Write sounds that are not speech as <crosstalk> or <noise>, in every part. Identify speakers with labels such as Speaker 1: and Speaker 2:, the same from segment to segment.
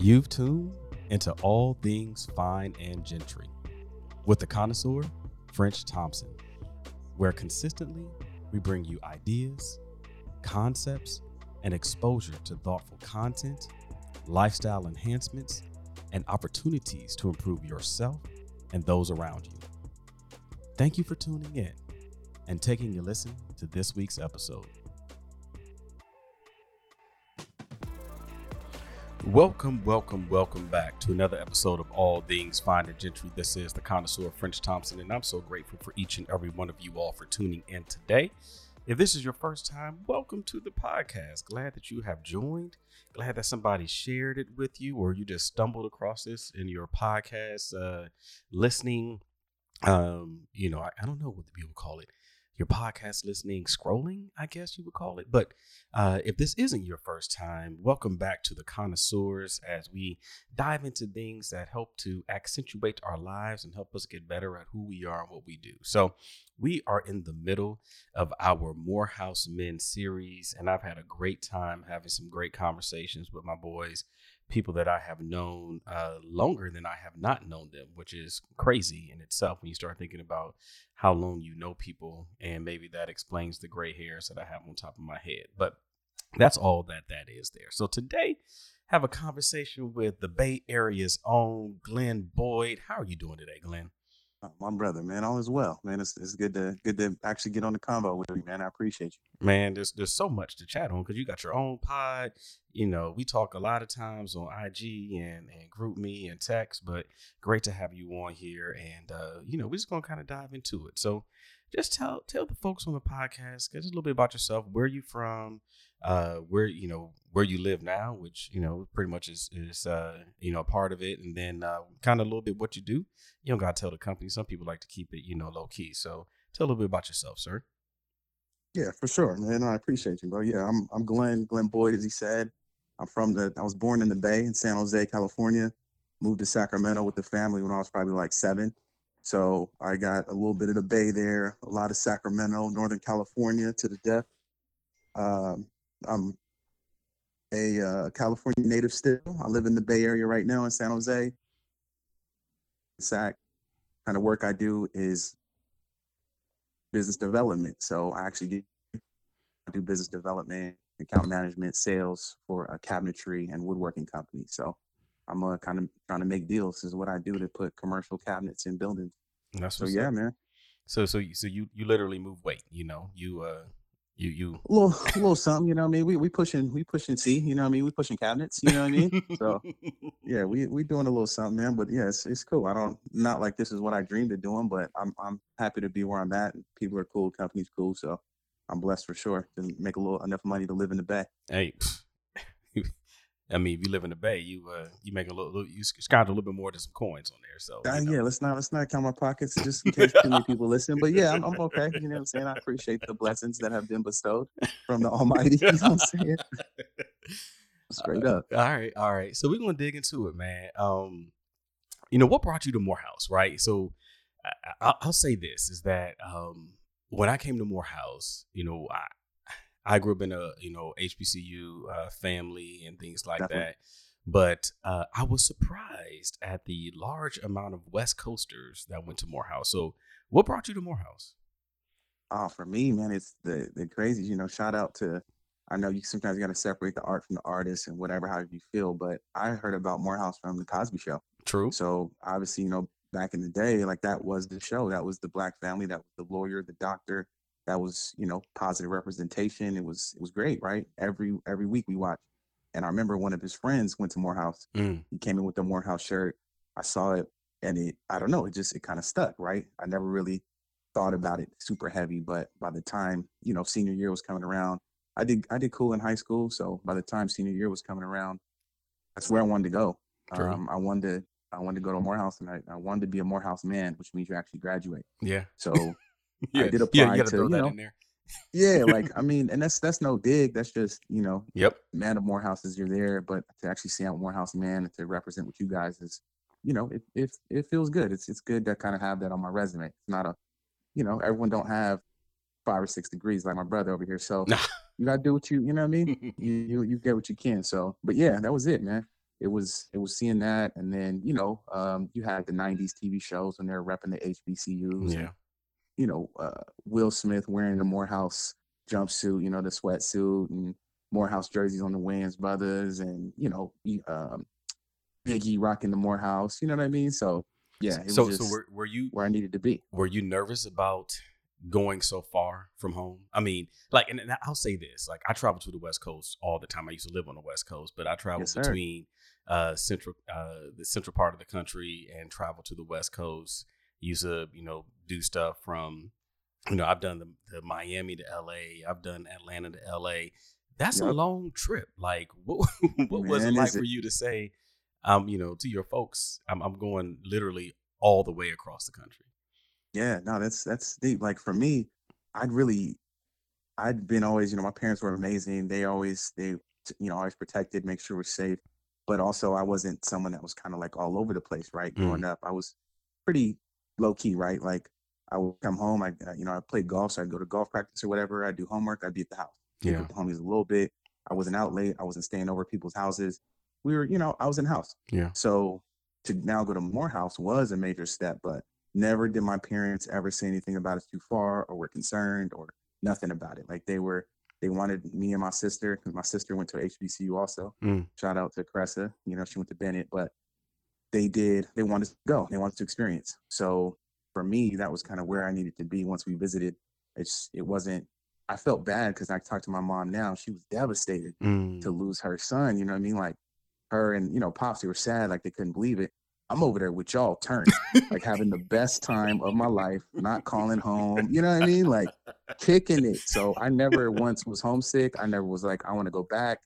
Speaker 1: You've tuned into all things fine and gentry with the connoisseur, French Thompson, where consistently we bring you ideas, concepts, and exposure to thoughtful content, lifestyle enhancements, and opportunities to improve yourself and those around you. Thank you for tuning in and taking a listen to this week's episode. Welcome, welcome, welcome back to another episode of All Things Fine and Gentry. This is the connoisseur French Thompson, and I'm so grateful for each and every one of you all for tuning in today. If this is your first time, welcome to the podcast. Glad that you have joined. Glad that somebody shared it with you, or you just stumbled across this in your podcast uh, listening. Um, you know, I, I don't know what the people call it your podcast listening, scrolling, I guess you would call it. But uh, if this isn't your first time, welcome back to the connoisseurs as we dive into things that help to accentuate our lives and help us get better at who we are and what we do. So, we are in the middle of our Morehouse Men series, and I've had a great time having some great conversations with my boys people that I have known uh, longer than I have not known them, which is crazy in itself when you start thinking about how long you know people, and maybe that explains the gray hairs that I have on top of my head. But that's all that that is there. So today, have a conversation with the Bay Area's own Glenn Boyd. How are you doing today, Glenn?
Speaker 2: Oh, my brother, man, all is well, man. It's, it's good to good to actually get on the convo with you, man. I appreciate you,
Speaker 1: man. There's there's so much to chat on because you got your own pod. You know, we talk a lot of times on IG and and GroupMe and text, but great to have you on here. And uh, you know, we're just gonna kind of dive into it. So, just tell tell the folks on the podcast, just a little bit about yourself. Where you from? Uh, where you know where you live now, which you know pretty much is is uh, you know a part of it, and then uh, kind of a little bit what you do. You don't got to tell the company. Some people like to keep it you know low key. So tell a little bit about yourself, sir.
Speaker 2: Yeah, for sure, man. I appreciate you, bro. Yeah, I'm I'm Glenn Glenn Boyd, as he said. I'm from the. I was born in the Bay in San Jose, California. Moved to Sacramento with the family when I was probably like seven. So I got a little bit of the Bay there, a lot of Sacramento, Northern California to the death. Um, I'm a uh, California native still. I live in the Bay Area right now in San Jose. SAC kind of work I do is business development. So I actually do, I do business development, account management, sales for a cabinetry and woodworking company. So I'm uh, kind of trying to make deals. Is what I do to put commercial cabinets in buildings. That's so yeah, man.
Speaker 1: So so you, so you you literally move weight. You know you uh you you
Speaker 2: a little a little something, you know what I mean? We we pushing we pushing C, you know what I mean? We pushing cabinets, you know what I mean? so <laughs> yeah, we we doing a little something, man. But yeah, it's, it's cool. I don't not like this is what I dreamed of doing, but I'm I'm happy to be where I'm at. People are cool, company's cool, so I'm blessed for sure to make a little enough money to live in the Bay.
Speaker 1: Hey, I mean, if you live in the Bay, you uh, you make a little, you scrounge a little bit more than some coins on there. So
Speaker 2: uh, yeah, let's not let's not count my pockets <laughs> just in case too many people listen. But yeah, I'm, I'm, okay. You know what I'm saying? I appreciate the blessings that have been bestowed from the Almighty. <laughs> You know what I'm saying? <laughs> Straight uh, up.
Speaker 1: All right, all right. So we're gonna dig into it, man. Um, you know what brought you to Morehouse, right? So I, will say this is that um, when I came to Morehouse, you know, I, I grew up in a you know HBCU uh, family and things like Definitely. that. But uh, I was surprised at the large amount of West Coasters that went to Morehouse. So, what brought you to Morehouse?
Speaker 2: Oh, for me, man, it's the the crazy. You know, shout out to. I know you sometimes got to separate the art from the artist and whatever how you feel, but I heard about Morehouse from the Cosby Show.
Speaker 1: True.
Speaker 2: So obviously, you know, back in the day, like that was the show. That was the black family. That was the lawyer, the doctor, that was you know positive representation it was it was great right? Every every week we watched and i remember one of his friends went to morehouse. Mm. he came in with the morehouse shirt. I saw it and it i don't know it just it kind of stuck right? I never really thought about it super heavy but by the time you know senior year was coming around i did i did cool in high school so by the time senior year was coming around that's where i wanted to go. Um, i wanted to i wanted to go to morehouse and I, I wanted to be a morehouse man which means you actually graduate.
Speaker 1: Yeah.
Speaker 2: So <laughs> yeah, I did apply yeah, you to, you know, <laughs> yeah, like <laughs> I mean, and that's that's no dig. That's just you know,
Speaker 1: yep.
Speaker 2: Man of Morehouses, you're there, but to actually see out Morehouse man to represent what you guys is, you know, it it it feels good. It's it's good to kind of have that on my resume. It's not a, you know, everyone don't have five or six degrees like my brother over here. So you gotta do what you you know what I mean. you, you you get what you can. So, but yeah, that was it, man. it was it was seeing that, and then you know, um, you had the '90s TV shows when they're repping the HBCUs.
Speaker 1: Yeah.
Speaker 2: You know, uh, Will Smith wearing the Morehouse jumpsuit, you know, the sweatsuit, and Morehouse jerseys on the Wayans brothers, and you know, um, Biggie rocking the Morehouse. You know what I mean? So yeah.
Speaker 1: so so were, were you
Speaker 2: where I needed to be?
Speaker 1: Were you nervous about going so far from home? I mean, like, and, and I'll say this: like, I travel to the West Coast all the time. I used to live on the West Coast, but I travel yes, between uh, central uh, the central part of the country and travel to the West Coast. Used to, you know, do stuff from, you know, I've done the, the Miami to L.A. I've done Atlanta to L.A. That's yep. a long trip. Like, <laughs> what, what Man, was it like for you to say, um, you know, to your folks, I'm, I'm going literally all the way across the country?
Speaker 2: Yeah, no, that's that's deep. Like for me, I'd really, I'd been always, you know, my parents were amazing. They always, they, you know, always protected, make sure we're safe. But also, I wasn't someone that was kind of like all over the place, right? Mm. Growing up, I was pretty low key, right? Like I would come home, I, you know, I played golf, so I'd go to golf practice or whatever. I'd do homework, I'd be at the house.
Speaker 1: Yeah,
Speaker 2: the homies a little bit. I wasn't out late. I wasn't staying over people's houses. We were, you know, I was in the house.
Speaker 1: Yeah.
Speaker 2: So to now go to Morehouse was a major step, but never did my parents ever say anything about it's too far or were concerned or nothing about it. Like they were, they wanted me and my sister because my sister went to HBCU also.
Speaker 1: Mm.
Speaker 2: Shout out to Cressa, you know, she went to Bennett, but they did, they wanted to go, they wanted to experience. So for me, that was kind of where I needed to be once we visited. It's, it wasn't, I felt bad because I talked to my mom now. She was devastated
Speaker 1: mm.
Speaker 2: to lose her son. You know what I mean? Like her and, you know, Pops, they were sad, like they couldn't believe it. I'm over there with y'all turned, like having the best time of my life, not calling home. You know what I mean? Like kicking it. So I never once was homesick. I never was like, I want to go back.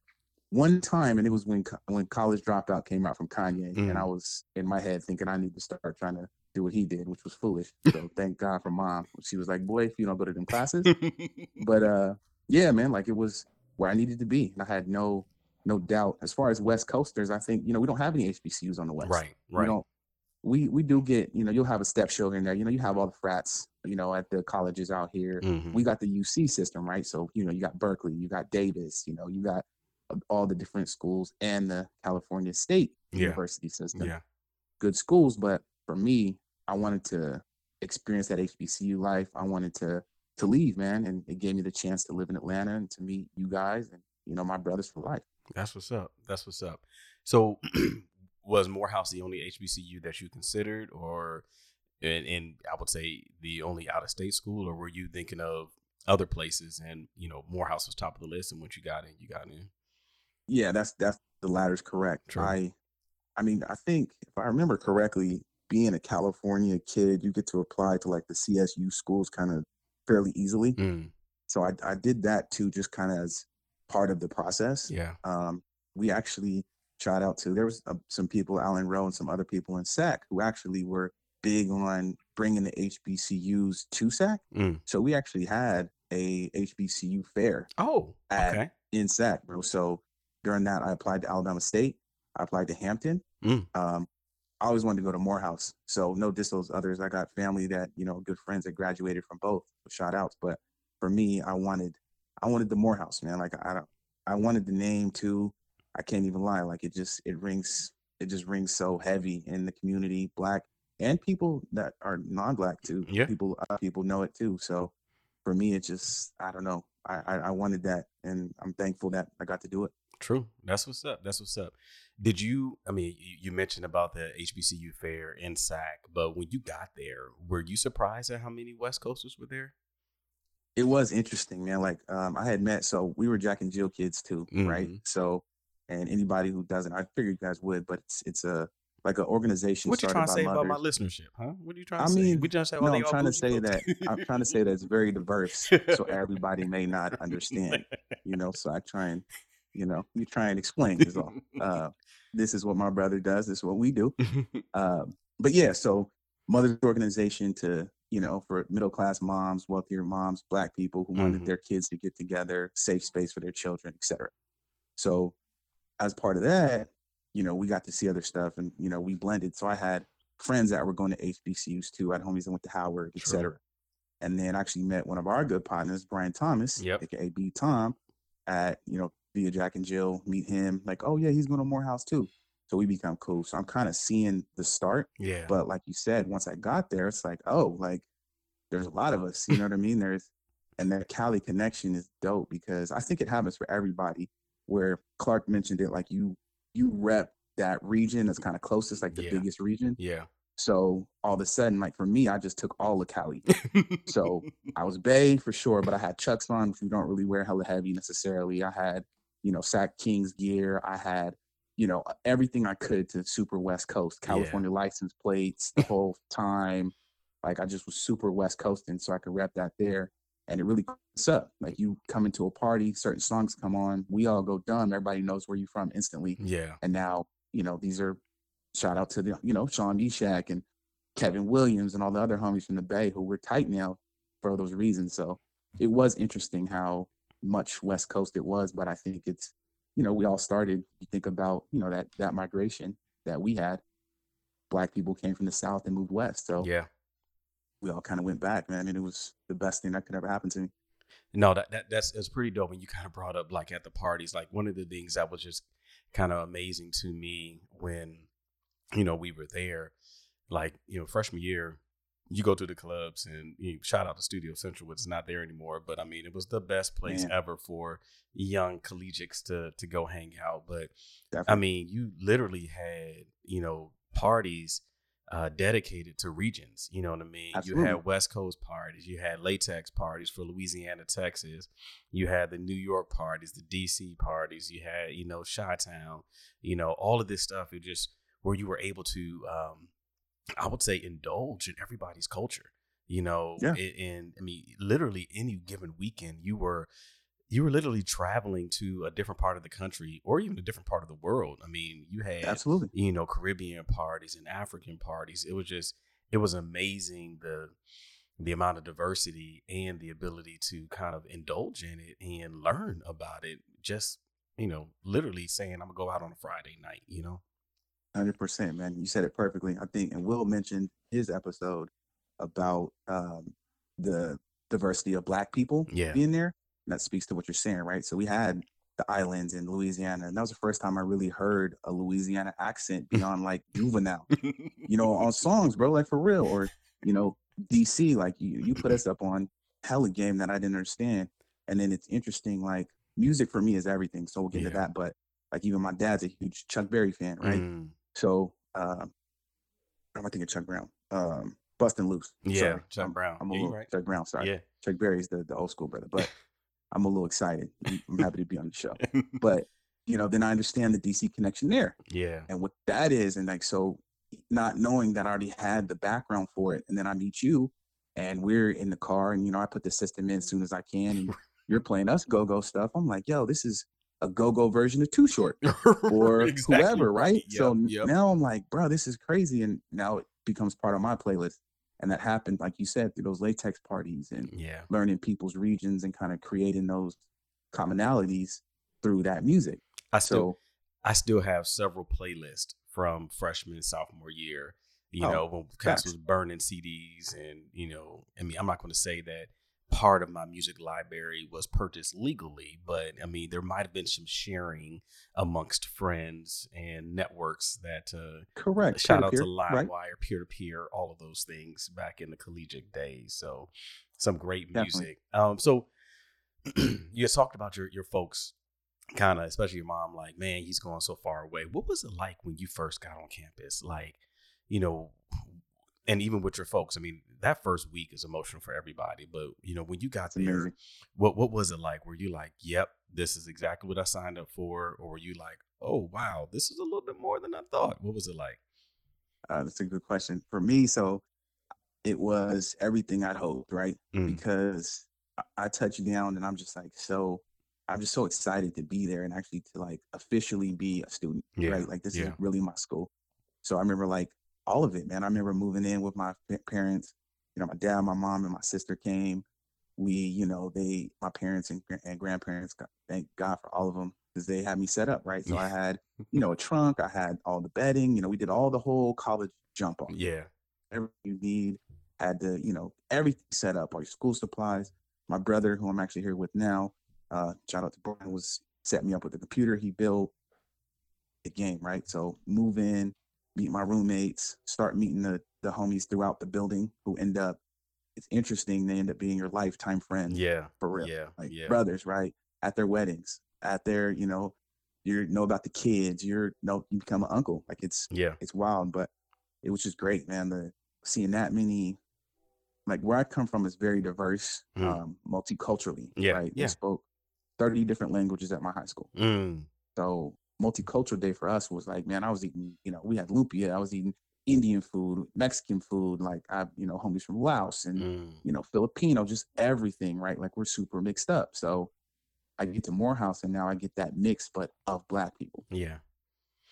Speaker 2: One time, and it was when when College Dropout came out from Kanye, mm. and I was in my head thinking I need to start trying to do what he did, which was foolish. So <laughs> thank God for mom. She was like, "Boy, if you don't go to them classes," <laughs> but uh, yeah, man, like it was where I needed to be. And I had no no doubt. As far as West Coasters, I think you know we don't have any HBCUs on the West.
Speaker 1: Right, right.
Speaker 2: We don't. We we do get you know you'll have a step show in there. You know you have all the frats you know at the colleges out here.
Speaker 1: Mm-hmm.
Speaker 2: We got the UC system right. So you know you got Berkeley, you got Davis, you know you got all the different schools and the California State
Speaker 1: yeah.
Speaker 2: University system.
Speaker 1: Yeah,
Speaker 2: good schools. But for me, I wanted to experience that HBCU life. I wanted to to leave, man, and it gave me the chance to live in Atlanta and to meet you guys and you know my brothers for life.
Speaker 1: That's what's up. That's what's up. So, <clears throat> was Morehouse the only HBCU that you considered, or and, and I would say the only out of state school, or were you thinking of other places? And you know, Morehouse was top of the list, and once you got in, you got in.
Speaker 2: Yeah, that's that's the latter's correct.
Speaker 1: True.
Speaker 2: I, I mean, I think if I remember correctly, being a California kid, you get to apply to like the CSU schools kind of fairly easily.
Speaker 1: Mm.
Speaker 2: So I I did that too, just kind of as part of the process.
Speaker 1: Yeah.
Speaker 2: Um, we actually shout out to there was uh, some people, Alan Rowe and some other people in SAC who actually were big on bringing the HBCUs to SAC.
Speaker 1: Mm.
Speaker 2: So we actually had a HBCU fair.
Speaker 1: Oh,
Speaker 2: at,
Speaker 1: okay.
Speaker 2: In SAC, bro. So during that, I applied to Alabama State. I applied to Hampton.
Speaker 1: Mm.
Speaker 2: Um, I always wanted to go to Morehouse. So no diss those others. I got family that, you know, good friends that graduated from both. Shout outs. But for me, I wanted I wanted the Morehouse, man. Like I don't, I wanted the name too. I can't even lie. Like it just it rings it just rings so heavy in the community, black and people that are non-black too.
Speaker 1: Yeah.
Speaker 2: People uh, people know it too. So for me, it just I don't know. I, I I wanted that, and I'm thankful that I got to do it.
Speaker 1: True. That's what's up. That's what's up. Did you? I mean, you, you mentioned about the HBCU fair in SAC, but when you got there, were you surprised at how many West Coasters were there?
Speaker 2: it was interesting, man. Like um, I had met, so we were Jack and Jill kids too,
Speaker 1: mm-hmm.
Speaker 2: right? So, and anybody who doesn't, I figured you guys would, but it's it's a like an organization.
Speaker 1: What you trying to say
Speaker 2: mothers.
Speaker 1: about my listenership, huh? What are you trying
Speaker 2: I
Speaker 1: to
Speaker 2: mean,
Speaker 1: say? We just say,
Speaker 2: no, I'm trying to say that I'm trying to say that it's very diverse, so <laughs> everybody may not understand, you know. So I try and, you know, you try and explain is all. <laughs> Uh, this is what my brother does. This is what we do. <laughs> Uh, but yeah, so mother's organization to you know, for middle class moms, wealthier moms, black people who wanted
Speaker 1: Mhm.
Speaker 2: their kids to get together, safe space for their children, etc. So as part of that, you know, we got to see other stuff and you know, we blended. So I had friends that were going to HBCUs too. I had homies that went to Howard, etc. And then actually met one of our good partners, Brian Thomas,
Speaker 1: Yep.
Speaker 2: aka B Tom, at, you know, via Jack and Jill, meet him, like, oh yeah, he's going to Morehouse too. So we become cool. So I'm kind of seeing the start.
Speaker 1: Yeah.
Speaker 2: But like you said, once I got there, it's like, oh, like there's a lot of us. You know what I mean? There's and that Cali connection is dope because I think it happens for everybody. Where Clark mentioned it, like you you rep that region that's kind of closest, like the
Speaker 1: Yeah.
Speaker 2: biggest region.
Speaker 1: yeah.
Speaker 2: So all of a sudden, like for me, I just took all of Cali. <laughs> So I was Bay for sure, but I had Chucks on, which we don't really wear hella heavy necessarily. I had, you know, Sac Kings gear. I had, you know, everything I could to super West Coast,
Speaker 1: Yeah.
Speaker 2: California license plates the whole <laughs> time. Like I just was super West Coasting so I could rep that there. And it really what's up. Like you come into a party, certain songs come on, we all go dumb. Everybody knows where you're from instantly.
Speaker 1: yeah.
Speaker 2: And now, you know, these are shout out to the, you know, Sean Eshak and Kevin Williams and all the other homies from the Bay who were tight now for those reasons. So it was interesting how much West Coast it was, but I think it's, you know, we all started, you think about, you know, that that migration that we had. Black people came from the South and moved west. So
Speaker 1: Yeah.
Speaker 2: we all kind of went back, man. And it was the best thing that could ever happen to me.
Speaker 1: No, that, that that's it's pretty dope. And you kind of brought up like at the parties, like one of the things that was just kind of amazing to me when, you know, we were there, like, you know, freshman year, you go to the clubs and you shout out to Studio Central, which is not there anymore. But I mean, it was the best place
Speaker 2: Man.
Speaker 1: ever for young collegiates to to go hang out. But I mean, you literally had, you know, parties uh, dedicated to regions. You know what I mean? You had West Coast parties, you had LaTex parties for Louisiana, Texas. You had the New York parties, the DC parties. You had, you know, Chi Town. You know, all of this stuff. It just where you were able to, um, I would say, indulge in everybody's culture. You know,
Speaker 2: Yeah.
Speaker 1: a- and I mean, literally any given weekend, you were you were literally traveling to a different part of the country or even a different part of the world. I mean, you had
Speaker 2: Absolutely.
Speaker 1: you know Caribbean parties and African parties. It was just it was amazing the the amount of diversity and the ability to kind of indulge in it and learn about it. Just you know, literally saying I'm gonna go out on a Friday night. You know,
Speaker 2: Hundred percent, man. You said it perfectly. I think, and Will mentioned his episode about um, the diversity of Black people
Speaker 1: Yeah.
Speaker 2: being there. And that speaks to what you're saying, right? So we had the islands in Louisiana, and that was the first time I really heard a Louisiana accent <laughs> beyond like Juvenile, you know, on <laughs> songs, bro, like for real. Or you know, DC, like you, you put us up on hella game that I didn't understand. And then it's interesting, like music for me is everything. So we'll get to that, but like even my dad's a huge Chuck Berry fan, right?
Speaker 1: Mm,
Speaker 2: So, uh, I'm thinking Chuck Brown. Um, Bustin' Loose.
Speaker 1: yeah,
Speaker 2: Sorry.
Speaker 1: Chuck
Speaker 2: I'm,
Speaker 1: Brown.
Speaker 2: I'm a
Speaker 1: Yeah,
Speaker 2: little
Speaker 1: right.
Speaker 2: Chuck Brown. Sorry,
Speaker 1: Yeah,
Speaker 2: Chuck Berry's the, the old school brother, but <laughs> I'm a little excited. I'm- I'm happy to be on the show. <laughs> But you know, then I understand the DC connection there
Speaker 1: yeah,
Speaker 2: and what that is, and like so, not knowing that I already had the background for it, and then I meet you, and we're in the car, and you know, I put the system in as soon as I can, and <laughs> you're playing us go go stuff. I'm like, yo, this is a go go version of Too Short <laughs> or
Speaker 1: Exactly
Speaker 2: whoever, right? so
Speaker 1: Yep,
Speaker 2: n-
Speaker 1: yep.
Speaker 2: now I'm like, bro, this is crazy, and now it becomes part of my playlist. And that happened, like you said, through those LaTex parties and
Speaker 1: yeah,
Speaker 2: learning people's regions and kind of creating those commonalities through that music.
Speaker 1: I still
Speaker 2: So
Speaker 1: I still have several playlists from freshman and sophomore year. You
Speaker 2: Oh,
Speaker 1: know, when Cass was burning CDs, and you know, I mean, I'm not going to say that part of my music library was purchased legally, but I mean, there might have been some sharing amongst friends and networks that. Uh,
Speaker 2: correct.
Speaker 1: shout out to
Speaker 2: peer-to-peer, right?
Speaker 1: LimeWire, peer to peer, all of those things back in the collegiate days. So, some great music. Um, so <clears throat> you talked about your your folks, kind of, especially your mom. Like, man, he's going so far away. What was it like when you first got on campus? Like, you know, and even with your folks. I mean, that first week is emotional for everybody. But you know, when you got there,
Speaker 2: amazing.
Speaker 1: what what was it like? Were you like, "Yep, this is exactly what I signed up for," or were you like, "Oh, wow, this is a little bit more than I thought"? What was it like?
Speaker 2: Uh, that's a good question for me. So it was everything I'd hoped, right?
Speaker 1: Mm.
Speaker 2: Because I, I touched down and I'm just like, so I'm just so excited to be there and actually to like officially be a student,
Speaker 1: Yeah,
Speaker 2: right? Like this
Speaker 1: yeah.
Speaker 2: is really my school. So I remember like all of it, man. I remember moving in with my parents. You know, my dad, my mom, and my sister came. We, you know, they, my parents and, and grandparents, thank God for all of them because they had me set up, right? So I had, <laughs> you know, a trunk. I had all the bedding. You know, we did all the whole college jump on
Speaker 1: Yeah,
Speaker 2: everything you need. Had to, you know, everything set up, all your school supplies. My brother, who I'm actually here with now, uh, shout out to Brian, was set me up with a computer he built. The game, right? So move in, meet my roommates, start meeting the the homies throughout the building who end up. It's interesting. They end up being your lifetime friends.
Speaker 1: Yeah.
Speaker 2: for real.
Speaker 1: Yeah.
Speaker 2: like
Speaker 1: yeah.
Speaker 2: brothers, right? At their weddings, at their, you know, you know about the kids. You're no, you become an uncle. Like it's
Speaker 1: Yeah.
Speaker 2: it's wild, but it was just great, man. The seeing that many, like where I come from is very diverse,
Speaker 1: Mm.
Speaker 2: um, multiculturally.
Speaker 1: Yeah,
Speaker 2: right.
Speaker 1: yeah.
Speaker 2: We spoke thirty different languages at my high school.
Speaker 1: Mm.
Speaker 2: So multicultural day for us was like, man, I was eating, you know, we had lumpia. I was eating Indian food, Mexican food, like I, you know, homies from Laos and
Speaker 1: Mm.
Speaker 2: you know, Filipino, just everything, right? Like we're super mixed up. So I get to Morehouse and now I get that mix, but of black people.
Speaker 1: Yeah.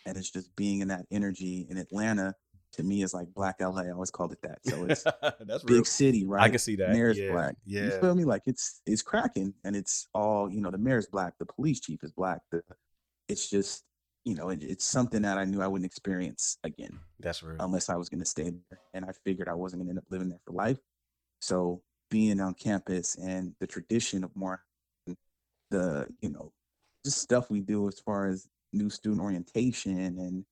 Speaker 2: And it's just being in that energy in Atlanta to me is like black LA. I always called it that. So it's <laughs>
Speaker 1: That's real.
Speaker 2: big city, right?
Speaker 1: I can see that.
Speaker 2: Mayor's
Speaker 1: yeah.
Speaker 2: black.
Speaker 1: Yeah.
Speaker 2: You feel me? Like it's it's cracking and it's all, you know, the mayor's black, the police chief is black. The it's just, you know, it, it's something that I knew I wouldn't experience again
Speaker 1: That's real.
Speaker 2: unless I was going to stay there. And I figured I wasn't going to end up living there for life. So being on campus and the tradition of more, the, you know, just stuff we do as far as new student orientation and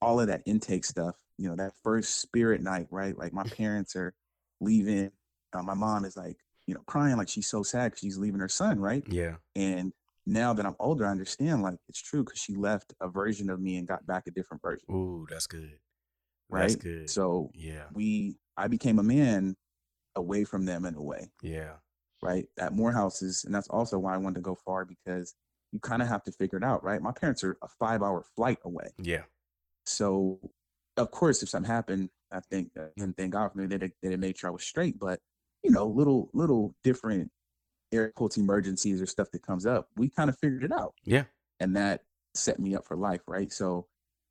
Speaker 2: all of that intake stuff, you know, that first spirit night, right? Like my <laughs> parents are leaving. Uh, my mom is like, you know, crying like she's so sad she's leaving her son, right?
Speaker 1: yeah.
Speaker 2: And now that I'm older, I understand like it's true because she left a version of me and got back a different version,
Speaker 1: Ooh, that's good.
Speaker 2: right?
Speaker 1: That's good.
Speaker 2: So
Speaker 1: yeah.
Speaker 2: we I became a man away from them in a way,
Speaker 1: Yeah.
Speaker 2: right? At Morehouse's, and that's also why I wanted to go far because you kind of have to figure it out, right? My parents are a five hour flight away.
Speaker 1: Yeah.
Speaker 2: So of course if something happened, I think uh, and thank God for me that they they made sure I was straight. But you know, little little different air quotes emergencies or stuff that comes up, we kind of figured it out.
Speaker 1: Yeah.
Speaker 2: And that set me up for life, right? So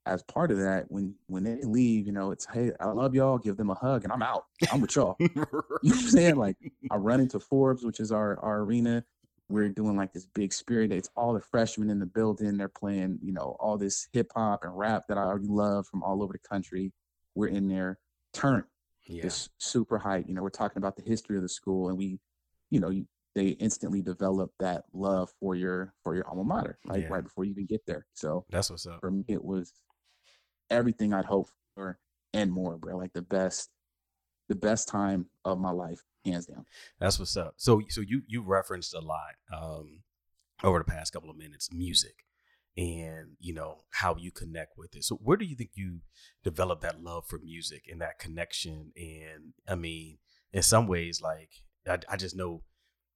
Speaker 2: as part of that, when when they leave, you know, it's hey, I love y'all, give them a hug, and I'm out. I'm with y'all. <laughs> You know what I'm saying? Like I run into Forbes, which is our our arena. We're doing like this big spirit. It's all the freshmen in the building. They're playing, you know, all this hip hop and rap that I already love from all over the country. We're in there, turn
Speaker 1: yeah.
Speaker 2: this super hype. You know, we're talking about the history of the school, and we, you know, you, they instantly develop that love for your for your alma mater, like
Speaker 1: Yeah.
Speaker 2: right before you even get there. So
Speaker 1: That's what's up.
Speaker 2: for me, it was everything I'd hoped for and more, bro. Like the best, the best time of my life, hands down.
Speaker 1: That's what's up. So so you you referenced a lot um over the past couple of minutes music and you know how you connect with it. So where do you think you develop that love for music and that connection and I mean in some ways like I, I just know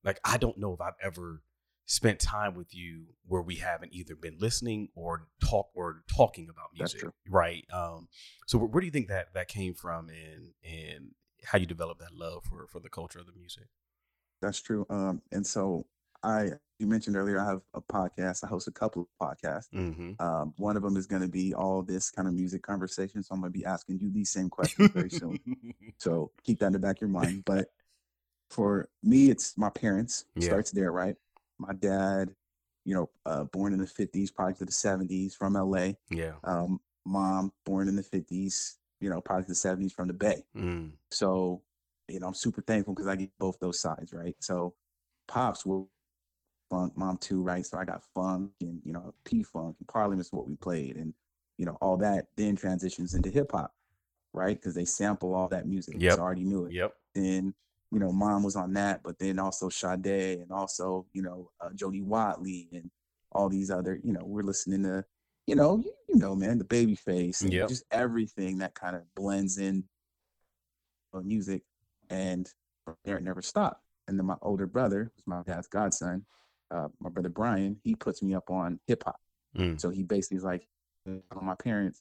Speaker 1: like I don't know if I've ever spent time with you where we haven't either been listening or talk or talking about music right um so where, where do you think that that came from and and how you develop that love for for the culture of the music
Speaker 2: That's true. Um, and so I, you mentioned earlier, I have a podcast. I host a couple of podcasts.
Speaker 1: mm-hmm.
Speaker 2: Um, one of them is going to be all this kind of music conversation. So I'm going to be asking you these same questions very soon. <laughs> So keep that in the back of your mind. But for me, it's my parents.
Speaker 1: Yeah.
Speaker 2: Starts there, right? My dad, you know, uh, born in the 50s, probably to the 70s from LA.
Speaker 1: yeah
Speaker 2: Um, mom, born in the 50s, you know, probably to the 70s from the Bay.
Speaker 1: mm.
Speaker 2: So, you know, I'm super thankful because I get both those sides, right? So, pops will funk, mom too, right? So I got funk and you know P funk and Parliament is what we played, and you know all that then transitions into hip hop, right? Because they sample all that music.
Speaker 1: Yep.
Speaker 2: So I already knew it.
Speaker 1: yep
Speaker 2: Then you know mom was on that, but then also Sade and also you know uh, Jody Watley and all these other, you know, we're listening to, you know, you, you know, man, the Babyface and
Speaker 1: Yep.
Speaker 2: just everything that kind of blends in music and there it never stopped. And then my older brother, who's my dad's godson, uh, my brother Brian, he puts me up on hip hop.
Speaker 1: Mm.
Speaker 2: So he basically is like, my parents,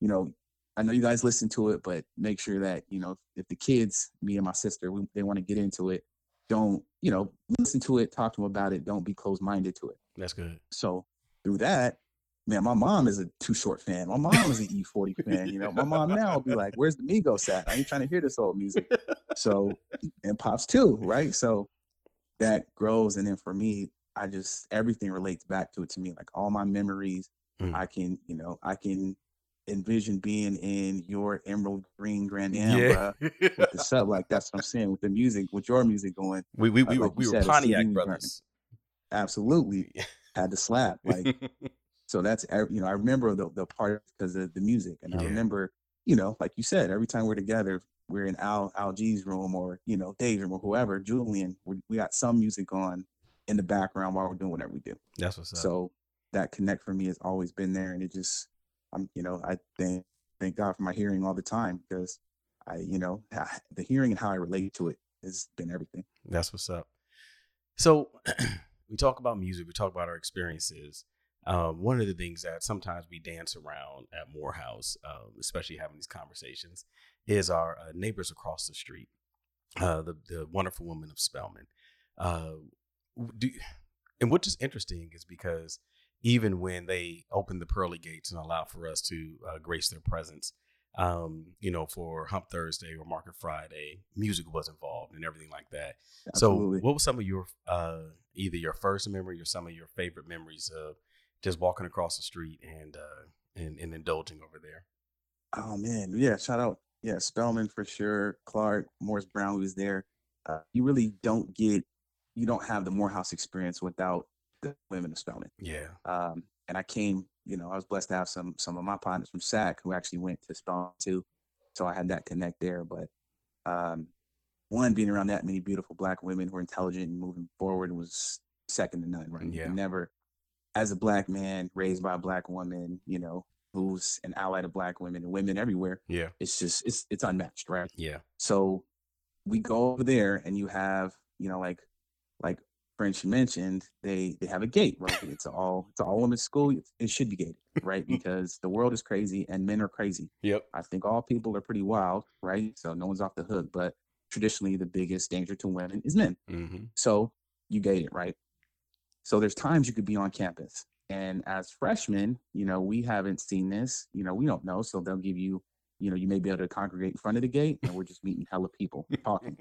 Speaker 2: you know, I know you guys listen to it, but make sure that, you know, if the kids, me and my sister, we, they want to get into it, don't, you know, listen to it, talk to them about it, don't be closed minded to it.
Speaker 1: that's good
Speaker 2: So through that, man, my mom is a Too Short fan. My mom is an E-40 <laughs> fan. You know, my mom now will be like, "Where's the Migos at? I ain't trying to hear this old music." So, and pops too, right? So that grows, and then for me, I just everything relates back to it to me. Like all my memories,
Speaker 1: Mm.
Speaker 2: I can, you know, I can envision being in your emerald green Grand Am,
Speaker 1: yeah
Speaker 2: with the sub. Like that's what I'm saying with the music, with your music going.
Speaker 1: we we, we
Speaker 2: like
Speaker 1: were we were Pontiac brothers
Speaker 2: Absolutely had to slap. Like <laughs> So that's you know I remember the the part because of the music, and I remember you know like you said every time we're together, we're in Al Al G's room or you know Dave's room or whoever, Julian, we, we got some music on in the background while we're doing whatever we do.
Speaker 1: That's what's up.
Speaker 2: So that connect for me has always been there, and it just, I'm, you know, I thank thank God for my hearing all the time because I, you know, the hearing and how I relate to it has been everything.
Speaker 1: That's what's up. So <clears throat> we talk about music, we talk about our experiences. Um, one of the things that sometimes we dance around at Morehouse, um, especially having these conversations, is our uh, neighbors across the street, uh, the the wonderful woman of Spelman. Uh, do, and what is is interesting is because even when they opened the pearly gates and allowed for us to uh, grace their presence, um, you know, for Hump Thursday or Market Friday, music was involved and everything like that.
Speaker 2: Absolutely.
Speaker 1: So, what was some of your uh, either your first memory or some of your favorite memories of just walking across the street and uh, and, and indulging over there?
Speaker 2: Oh man, yeah, shout out, yeah, Spelman for sure. Clark, Morris Brown was there. Uh, you really don't get, you don't have the Morehouse experience without the women of Spelman.
Speaker 1: Yeah,
Speaker 2: Um, and I came, you know, I was blessed to have some some of my partners from SAC who actually went to Spelman too, so I had that connect there. But um, one being around that many beautiful black women who are intelligent and moving forward was second to none. Right?
Speaker 1: Yeah.
Speaker 2: never, as a black man raised by a black woman, you know, who's an ally to black women and women everywhere,
Speaker 1: yeah,
Speaker 2: it's just it's it's unmatched, right?
Speaker 1: yeah,
Speaker 2: So we go over there and you have, you know, like like French mentioned, they they have a gate, right? It's all it's all women's school. It, should be gated, right? <laughs> Because the world is crazy and men are crazy.
Speaker 1: yep,
Speaker 2: I think all people are pretty wild, right? So no one's off the hook. But traditionally the biggest danger to women is men.
Speaker 1: mm-hmm.
Speaker 2: So you gate it, right? So there's times you could be on campus. And as freshmen, you know, we haven't seen this, you know, we don't know. So they'll give you, you know, you may be able to congregate in front of the gate and we're just meeting hella people <laughs> talking.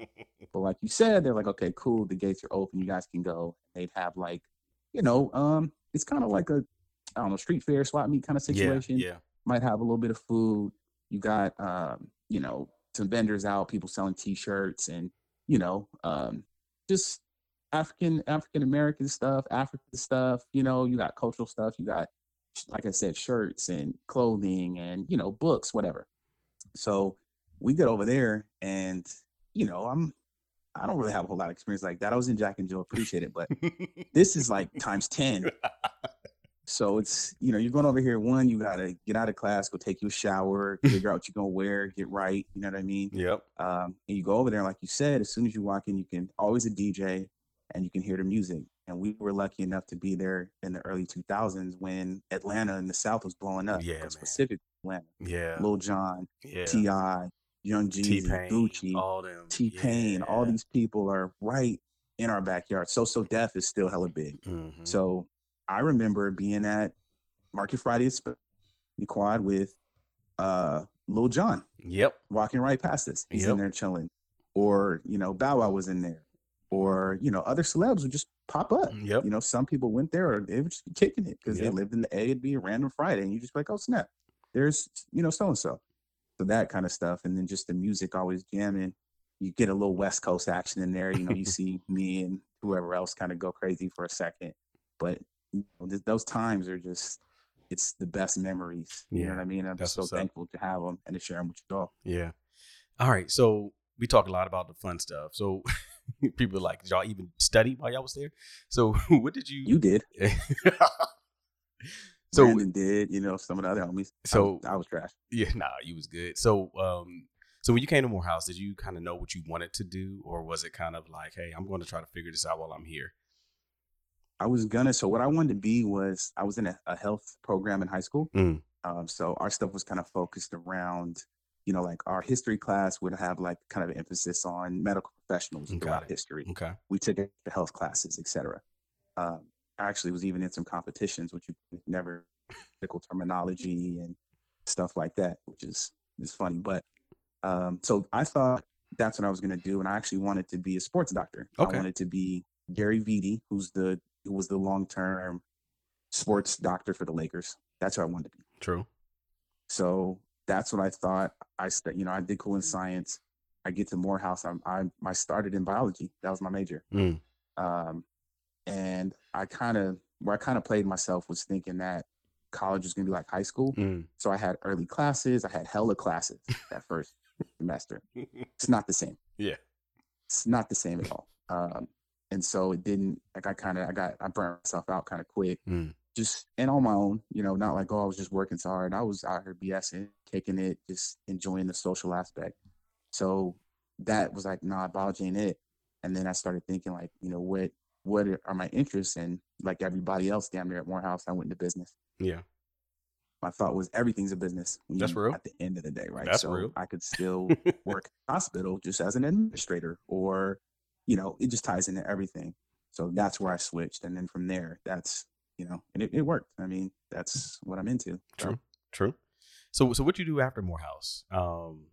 Speaker 2: But like you said, they're like, okay, cool, the gates are open, you guys can go. They'd have like, you know, um, it's kind of like a, I don't know, street fair, swap meet kind of
Speaker 1: yeah,
Speaker 2: situation.
Speaker 1: yeah,
Speaker 2: Might have a little bit of food. You got, um, you know, some vendors out, people selling T-shirts, and you know, um, just African African American stuff, African stuff. You know, you got cultural stuff. You got, like I said, shirts and clothing, and you know, books, whatever. So we get over there, and you know, I'm I don't really have a whole lot of experience like that. I was in Jack and Jill, appreciate it, but this is like times 10. <laughs> So it's, you know, you're going over here. One, you got to get out of class, go take your shower, figure out what you're going to wear, get right. You know what I mean?
Speaker 1: yep,
Speaker 2: Um, and you go over there, like you said, as soon as you walk in, you can always a DJ and you can hear the music. And we were lucky enough to be there in the early 2000s when Atlanta in the South was blowing up.
Speaker 1: Yeah, man.
Speaker 2: Atlanta.
Speaker 1: yeah,
Speaker 2: Lil Jon,
Speaker 1: yeah.
Speaker 2: T.I., Young Jeezy, Gucci.
Speaker 1: all them,
Speaker 2: T Pain, all these people are right in our backyard. So So Def is still hella big.
Speaker 1: Mhm.
Speaker 2: So I remember being at Market Friday the quad with uh Lil Jon
Speaker 1: Yep,
Speaker 2: walking right past us. He's
Speaker 1: Yep.
Speaker 2: in there chilling. Or, you know, Bow Wow was in there. Or, you know, other celebs would just pop up.
Speaker 1: yep,
Speaker 2: You know, some people went there or they would just be kicking it because
Speaker 1: Yep.
Speaker 2: they lived in the A. It'd be a random Friday and you just be like, oh snap, there's you know, so and so. So that kind of stuff. And then just the music always jamming. You get a little West Coast action in there. You know, you <laughs> see me and whoever else kind of go crazy for a second. But you know, th- those times are just it's the best memories. You
Speaker 1: Yeah,
Speaker 2: know what I mean? I'm just so
Speaker 1: what's up.
Speaker 2: thankful to have them and to share them with you all.
Speaker 1: yeah. All right, so we talk a lot about the fun stuff. So <laughs> people are like, did y'all even study while y'all was there? So <laughs> what did you?
Speaker 2: You did.
Speaker 1: So
Speaker 2: Brandon did. You know, some of the other homies. I
Speaker 1: So-
Speaker 2: was, I was trash.
Speaker 1: yeah, nah, you was good. So um, so when you came to Morehouse, did you kind of know what you wanted to do, or was it kind of like, hey, I'm going to try to figure this out while I'm here?
Speaker 2: I was gonna. So what I wanted to be was I was in a, a health program in high school.
Speaker 1: Mm.
Speaker 2: Um, so our stuff was kind of focused around, you know, like our history class would have like kind of emphasis on medical professionals
Speaker 1: Got
Speaker 2: throughout
Speaker 1: it.
Speaker 2: history.
Speaker 1: Okay.
Speaker 2: We took the health classes, etc. Um, I actually was even in some competitions, which you never medical terminology and stuff like that, which is is funny. But um, so I thought that's what I was gonna do, and I actually wanted to be a sports doctor.
Speaker 1: Okay.
Speaker 2: I wanted to be Gary Vitti, who's the who was the long term sports doctor for the Lakers. That's who I wanted to be.
Speaker 1: True.
Speaker 2: So that's what I thought. I st- you know I did cool in science. I get to Morehouse. I'm, I I started in biology. That was my major.
Speaker 1: Mm.
Speaker 2: Um, and I kind of where I kind of played myself was thinking that college was gonna be like high school.
Speaker 1: Mm.
Speaker 2: So I had early classes. I had hella classes that <laughs> first semester. It's not the same.
Speaker 1: yeah.
Speaker 2: It's not the same at all. Um, and so it didn't like I kind of I got I burned myself out kind of quick.
Speaker 1: Mm.
Speaker 2: Just and on my own, you know, not like oh I was just working so hard. I was out here BSing, taking it, just enjoying the social aspect. So that was like, nah, biology ain't it. And then I started thinking like, you know, what what are my interests? And like everybody else damn near at Morehouse, I went into business.
Speaker 1: Yeah.
Speaker 2: My thought was everything's a business.
Speaker 1: That's real.
Speaker 2: At the end of the day, right?
Speaker 1: That's
Speaker 2: so
Speaker 1: real.
Speaker 2: I could still <laughs> work hospital just as an administrator or, you know, it just ties into everything. So that's where I switched. And then from there, that's, you know, and it, it worked. I mean, that's what I'm into. So,
Speaker 1: True. True. So so what you do after Morehouse? Um,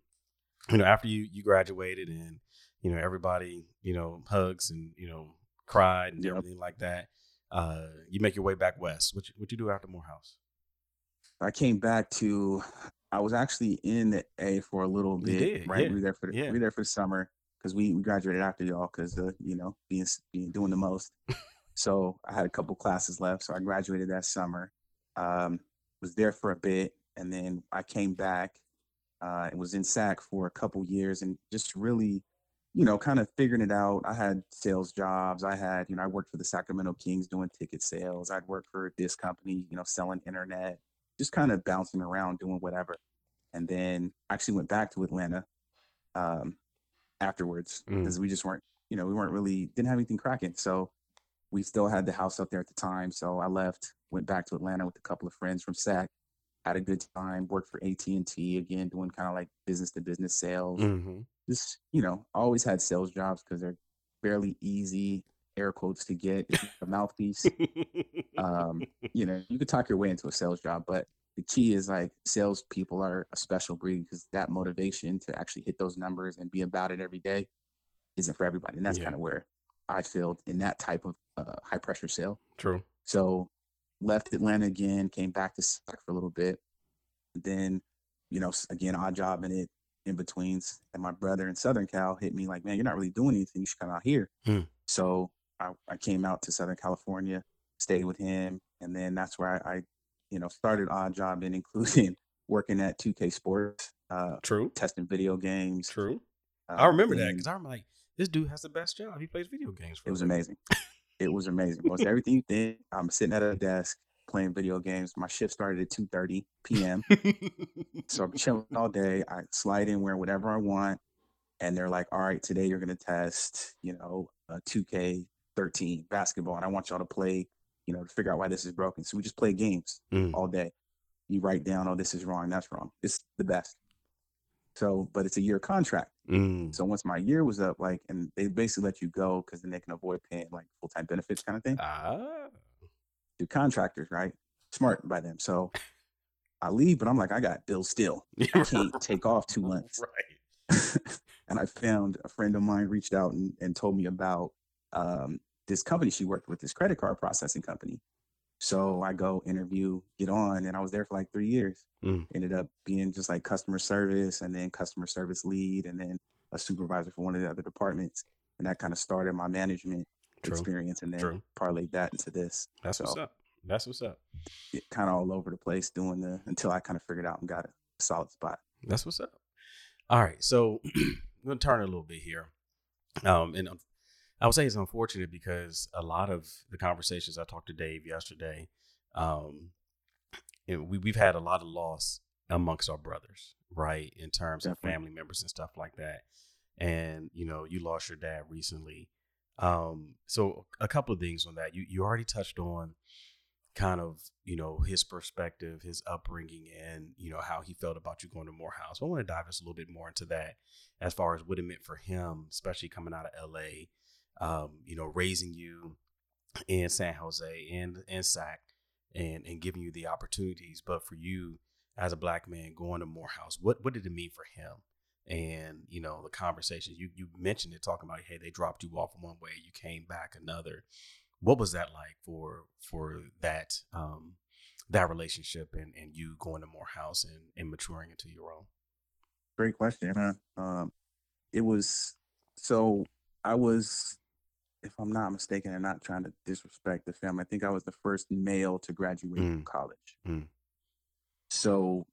Speaker 1: you know, after you you graduated and you know everybody you know hugs and you know cried and
Speaker 2: Yep.
Speaker 1: everything like that. Uh, you make your way back west. What you, what you do after Morehouse?
Speaker 2: I came back to, I was actually in the A for a little
Speaker 1: You
Speaker 2: bit,
Speaker 1: did,
Speaker 2: right?
Speaker 1: yeah,
Speaker 2: We were there for the,
Speaker 1: yeah.
Speaker 2: we were there for the summer because we, we graduated after y'all because, uh, you know, being, being doing the most. <laughs> so I had a couple classes left. So I graduated that summer, um, was there for a bit. And then I came back uh, and was in SAC for a couple years and just really, you know, kind of figuring it out. I had sales jobs. I had, you know, I worked for the Sacramento Kings doing ticket sales. I'd work for this company, you know, selling internet, just kind of bouncing around doing whatever. And then I actually went back to Atlanta um, afterwards
Speaker 1: Mm.
Speaker 2: because we just weren't, you know, we weren't really, didn't have anything cracking. So we still had the house up there at the time. So I left, went back to Atlanta with a couple of friends from SAC, had a good time, worked for AT&T again, doing kind of like business to business sales
Speaker 1: Mm-hmm.
Speaker 2: just you know always had sales jobs because they're fairly easy air quotes to get if you have a mouthpiece um you know you could talk your way into a sales job but the key is like salespeople are a special breed because that motivation to actually hit those numbers and be about it every day isn't for everybody and that's
Speaker 1: Yeah.
Speaker 2: kind of where i failed in that type of uh, high pressure sale
Speaker 1: True.
Speaker 2: so left Atlanta again, came back to SAC for a little bit. Then, you know, again, odd job in it in betweens. And my brother in Southern Cal hit me like, man, you're not really doing anything. You should come out here.
Speaker 1: Hmm.
Speaker 2: So I, I came out to Southern California, stayed with him. And then that's where I, I you know, started odd job in <laughs> including working at 2K Sports, uh,
Speaker 1: True.
Speaker 2: testing video games.
Speaker 1: True.
Speaker 2: uh,
Speaker 1: I remember that because I'm like, this dude has the best job. He plays video games. For
Speaker 2: It was amazing. <laughs> It was amazing. Most everything you think. I'm sitting at a desk playing video games. My shift started at 2:30 p.m. So I'm chilling all day. I slide in wearing whatever I want, and they're like, "All right, today you're gonna test, you know, a 2K13 basketball, and I want y'all to play, you know, to figure out why this is broken." So we just play games
Speaker 1: Mm.
Speaker 2: all day. You write down, "Oh, this is wrong. That's wrong." It's the best. So, but it's a year contract.
Speaker 1: Mm.
Speaker 2: So once my year was up, like, and they basically let you go because then they can avoid paying like full time benefits kind of thing.
Speaker 1: Ah.
Speaker 2: The contractors, right? Smart by them. So I leave, but I'm like, I got bills still. <laughs> I can't take off two months.
Speaker 1: Right. <laughs>
Speaker 2: and I found a friend of mine reached out and, and told me about um, this company she worked with, this credit card processing company. So I go interview, get on, and I was there for like three years.
Speaker 1: Mm.
Speaker 2: Ended up being just like customer service and then customer service lead and then a supervisor for one of the other departments. And that kind of started my management
Speaker 1: True.
Speaker 2: experience and then
Speaker 1: True.
Speaker 2: parlayed that into this.
Speaker 1: That's what's up. That's what's up.
Speaker 2: Kind of all over the place doing the until I kind of figured out and got a solid spot.
Speaker 1: That's what's up. All right, so <clears throat> I'm gonna turn a little bit here, um, and um, I would say it's unfortunate because a lot of the conversations I talked to Dave yesterday, um, we we've had a lot of loss amongst our brothers, right, in terms of family members and stuff like that. And you know, you lost your dad recently, um, so a couple of things on that. You you already touched on kind of you know his perspective his upbringing and you know how he felt about you going to morehouse i want to dive just a little bit more into that as far as what it meant for him especially coming out of la um, you know raising you in san jose and and sac and and giving you the opportunities but for you as a black man going to morehouse what what did it mean for him and you know the conversations you you mentioned it talking about hey they dropped you off one way you came back another what was that like for for that um that relationship and and you going to Morehouse and and maturing into your own
Speaker 2: Great question. Huh? Um, it was so I was if I'm not mistaken, and not trying to disrespect the family, I think I was the first male to graduate from
Speaker 1: Mm.
Speaker 2: college.
Speaker 1: Mm.
Speaker 2: So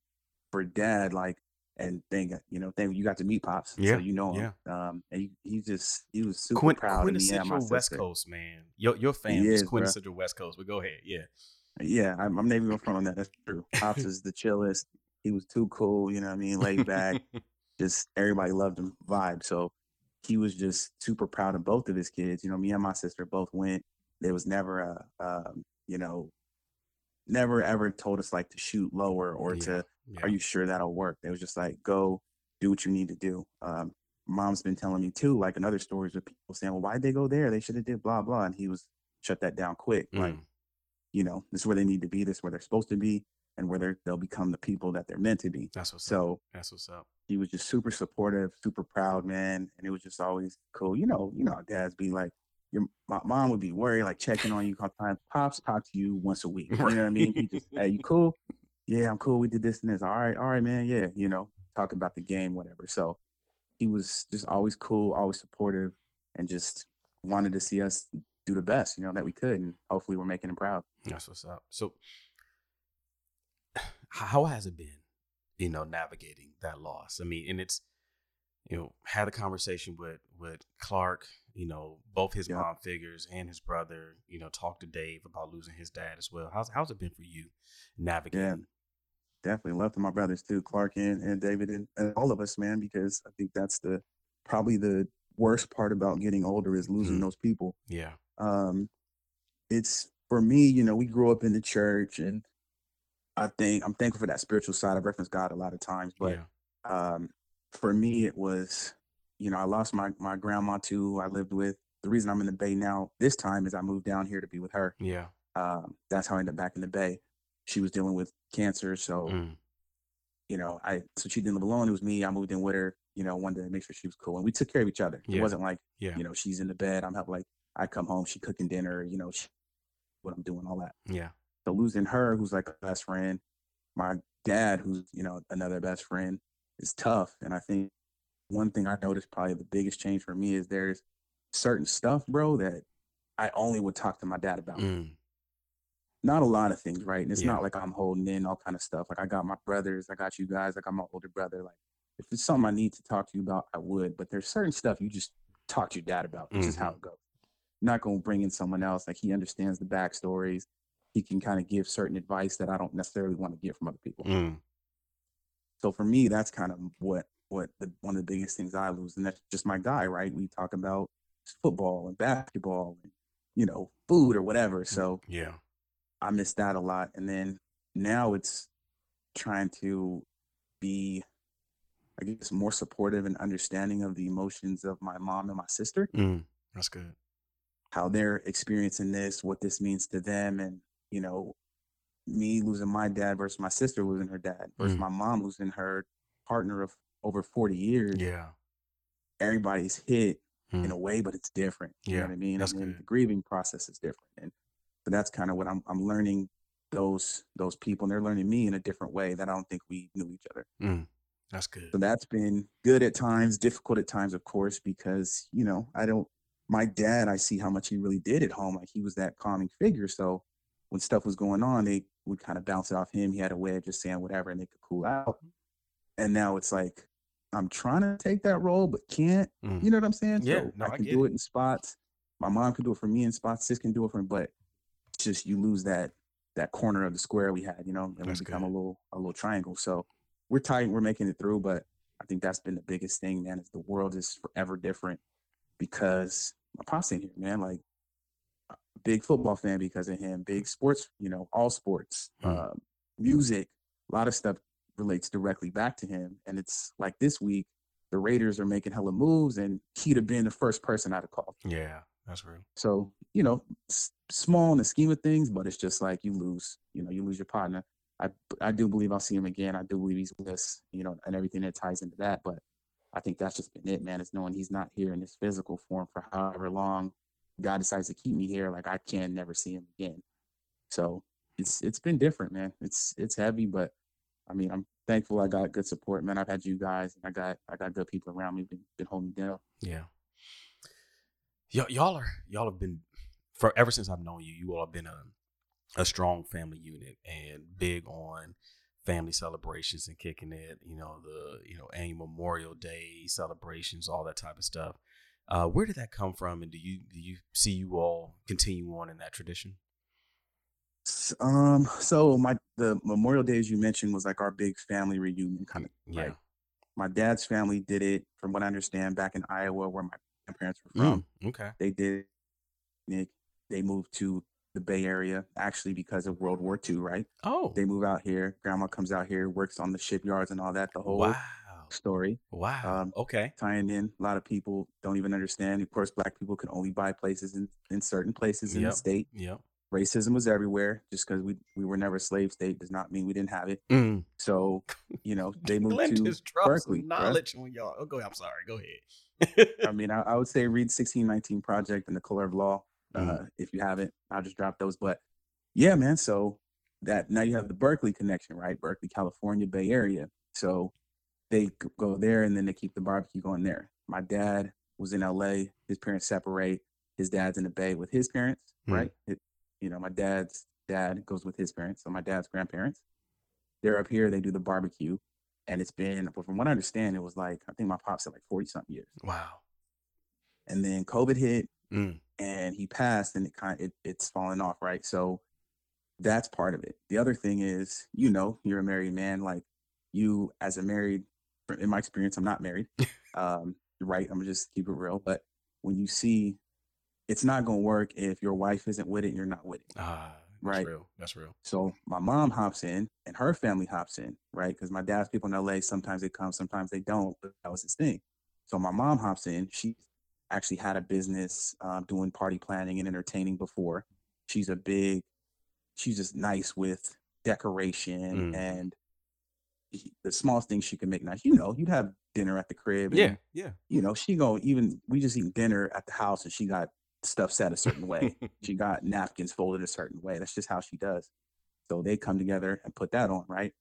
Speaker 2: for dad, like, and thank you know, thank you got to meet pops,
Speaker 1: Yeah,
Speaker 2: so you know him. Um, and he, he just he was super
Speaker 1: Quint-
Speaker 2: proud of me
Speaker 1: quintessential West. Coast man. Your your
Speaker 2: He
Speaker 1: family's
Speaker 2: is, bro.
Speaker 1: quintessential West Coast. But go ahead. Yeah.
Speaker 2: Yeah, I'm, I'm not even front on that. That's true. Pops <laughs> is the chillest. He was too cool, you know what I mean, laid back. <laughs> just everybody loved him vibe. So he was just super proud of both of his kids. You know, me and my sister both went. There was never a, um, you know, never ever told us like to shoot lower or
Speaker 1: Yeah,
Speaker 2: to,
Speaker 1: yeah.
Speaker 2: are you sure that'll work? It was just like, go do what you need to do. Um, mom's been telling me too, like in other stories with people saying, well, why'd they go there? They should have did blah, blah. And he was shut that down quick. Like,
Speaker 1: Mm.
Speaker 2: you know, this is where they need to be. This is where they're supposed to be and where they're, they'll become the people that they're meant to be.
Speaker 1: That's what's up.
Speaker 2: So
Speaker 1: That's what's up.
Speaker 2: he was just super supportive, super proud, man. And it was just always cool. You know, you know, dads be like, your my mom would be worried, like checking on you all time. Pops talk to you once a week. You know what I mean? He just, hey, you cool? Yeah, I'm cool. We did this and this. All right, all right, man. Yeah, you know, talk about the game, whatever. So he was just always cool, always supportive, and just wanted to see us do the best, you know, that we could. And hopefully we're making him proud.
Speaker 1: That's what's up. So, how has it been, you know, navigating that loss? I mean, and it's, you know, had a conversation with with Clark, you know, both his
Speaker 2: Yeah.
Speaker 1: mom figures and his brother, you know, talked to Dave about losing his dad as well. How's how's it been for you navigating?
Speaker 2: Yeah, definitely love to my brothers too, Clark and, and David and, and all of us, man, because I think that's the probably the worst part about getting older is losing
Speaker 1: Mhm.
Speaker 2: those people.
Speaker 1: Yeah.
Speaker 2: Um, it's for me, you know, we grew up in the church and I think I'm thankful for that spiritual side. I've referenced God a lot of times, but
Speaker 1: yeah.
Speaker 2: um, for me, it was, you know, I lost my my grandma too. who I lived with. The reason I'm in the Bay now this time is I moved down here to be with her.
Speaker 1: Yeah.
Speaker 2: Um, that's how I ended up back in the Bay. She was dealing with cancer, so
Speaker 1: Mm.
Speaker 2: you know, I so she didn't live alone. It was me. I moved in with her. You know, wanted to make sure she was cool, and we took care of each other.
Speaker 1: Yeah.
Speaker 2: It wasn't like
Speaker 1: Yeah.
Speaker 2: you know she's in the bed. I'm helping. Like I come home, she cooking dinner. You know, she, what I'm doing, all that.
Speaker 1: Yeah.
Speaker 2: So losing her, who's like a best friend, my dad, who's you know another best friend, is tough. And I think one thing I noticed probably the biggest change for me is there's certain stuff, bro, that I only would talk to my dad about.
Speaker 1: Mm.
Speaker 2: Not a lot of things, right? And it's
Speaker 1: Yeah.
Speaker 2: not like I'm holding in all kind of stuff. Like I got my brothers, I got you guys, I got my older brother. Like if it's something I need to talk to you about, I would. But there's certain stuff you just talk to your dad about. It's is how it goes. Not gonna bring in someone else. Like he understands the backstories. He can kind of give certain advice that I don't necessarily want to get from other people.
Speaker 1: Mm.
Speaker 2: So for me, that's kind of what what the one of the biggest things I lose, and that's just my guy, right? We talk about football and basketball, and you know, food or whatever. So
Speaker 1: Yeah.
Speaker 2: I miss that a lot. And then now it's trying to be, I guess, more supportive and understanding of the emotions of my mom and my sister,
Speaker 1: Mm. That's good.
Speaker 2: how they're experiencing this, what this means to them, and you know, me losing my dad versus my sister losing her dad versus
Speaker 1: Mm.
Speaker 2: my mom losing her partner of over 40 years.
Speaker 1: Yeah.
Speaker 2: Everybody's hit in
Speaker 1: Mm.
Speaker 2: a way, but it's different. You
Speaker 1: Yeah,
Speaker 2: know what I mean?
Speaker 1: that's
Speaker 2: and then
Speaker 1: good.
Speaker 2: the grieving process is different. And so that's kind of what I'm I'm learning those those people and they're learning me in a different way that I don't think we knew each other.
Speaker 1: Mm. That's good.
Speaker 2: So that's been good at times, difficult at times, of course, because you know, I don't my dad, I see how much he really did at home. Like he was that calming figure. So when stuff was going on, they would kind of bounce it off him. He had a way of just saying whatever and they could cool out. And now it's like I'm trying to take that role, but can't.
Speaker 1: Mm.
Speaker 2: You know what I'm saying?
Speaker 1: Yeah,
Speaker 2: So
Speaker 1: no,
Speaker 2: I
Speaker 1: I
Speaker 2: can
Speaker 1: get
Speaker 2: do
Speaker 1: it.
Speaker 2: it in spots. My mom can do it for me in spots. Sis can do it for me, but just you lose that that corner of the square we had, you know, and
Speaker 1: That's
Speaker 2: we become a little a little triangle. So we're tight, we're making it through, but I think that's been the biggest thing, man, is the world is forever different because my pops in here, man. Like big football fan because of him, big sports, you know, all sports,
Speaker 1: Mm.
Speaker 2: uh, music, a lot of stuff relates directly back to him. And it's like this week, the Raiders are making hella moves, and he'd have been the first person I'd have called.
Speaker 1: Yeah. That's real.
Speaker 2: So, you know, s- small in the scheme of things, but it's just like you lose, you know, you lose your partner. I, I do believe I'll see him again. I do believe he's with us, you know, and everything that ties into that. But I think that's just been it, man, is knowing he's not here in his physical form for however long God decides to keep me here. Like I can never see him again. So it's it's been different, man. It's it's heavy, but I mean, I'm thankful I got good support, man. I've had you guys and I got I got good people around me been, been holding me down.
Speaker 1: Yeah. Y- y'all are y'all have been for ever since I've known you. You all have been a a strong family unit and big on family celebrations and kicking it. You know the you know annual Memorial Day celebrations, all that type of stuff. Uh, where did that come from, and do you do you see you all continue on in that tradition?
Speaker 2: Um, so my the Memorial Days you mentioned was like our big family reunion kind of.
Speaker 1: Yeah.
Speaker 2: Right. My dad's family did it, from what I understand, back in Iowa, where my grandparents were from.
Speaker 1: Mm, okay.
Speaker 2: They did it. They moved to the Bay Area actually because of World War II. Right.
Speaker 1: Oh.
Speaker 2: They move out here. Grandma comes out here, works on the shipyards and all that. The whole
Speaker 1: wow.
Speaker 2: Story.
Speaker 1: Wow.
Speaker 2: Um,
Speaker 1: okay.
Speaker 2: tying in. A lot of people don't even understand. Of course, black people can only buy places in, in certain places in the state.
Speaker 1: Yep.
Speaker 2: Racism was everywhere. Just because we, we were never a slave state does not mean we didn't have it.
Speaker 1: Mm.
Speaker 2: So, you know, <laughs> they moved
Speaker 1: Glenn
Speaker 2: to
Speaker 1: just
Speaker 2: Berkeley.
Speaker 1: knowledge on y'all. Oh, go. I'm sorry. Go ahead.
Speaker 2: I mean, I, I would say read 1619 Project and the Color of Law. Uh,
Speaker 1: Mhm.
Speaker 2: If you haven't, I'll just drop those. But yeah, man. So that now you have the Berkeley connection, right? Berkeley, California, Bay Area. So they go there and then they keep the barbecue going there. My dad was in LA. His parents separate. His dad's in the Bay with his parents,
Speaker 1: Mhm.
Speaker 2: right? It, you know, my dad's dad goes with his parents. So my dad's grandparents. They're up here. They do the barbecue. And it's been, from what I understand, it was like, I think my pop said like 40 something years
Speaker 1: wow.
Speaker 2: and then COVID hit
Speaker 1: Mm.
Speaker 2: and he passed and it kind of, it, it's fallen off, right? So that's part of it. The other thing is, you know, you're a married man, like you as a married in my experience, I'm not married. <laughs> um, right. I'm gonna just keep it real. But when you see it's not gonna work if your wife isn't with it, and you're not with it.
Speaker 1: Ah.
Speaker 2: Right.
Speaker 1: That's real. That's real.
Speaker 2: So my mom hops in and her family hops in, right? Because my dad's people in LA, sometimes they come, sometimes they don't. But that was his thing. So my mom hops in. She actually had a business um, doing party planning and entertaining before. She's a big, she's just nice with decoration
Speaker 1: Mm.
Speaker 2: and the smallest things she can make nice. You know, you'd have dinner at the crib. and,
Speaker 1: Yeah. Yeah.
Speaker 2: You know, she go even we just eat dinner at the house and she got stuff set a certain way she <laughs> got napkins folded a certain way. That's just how she does. So they come together and put that on, right?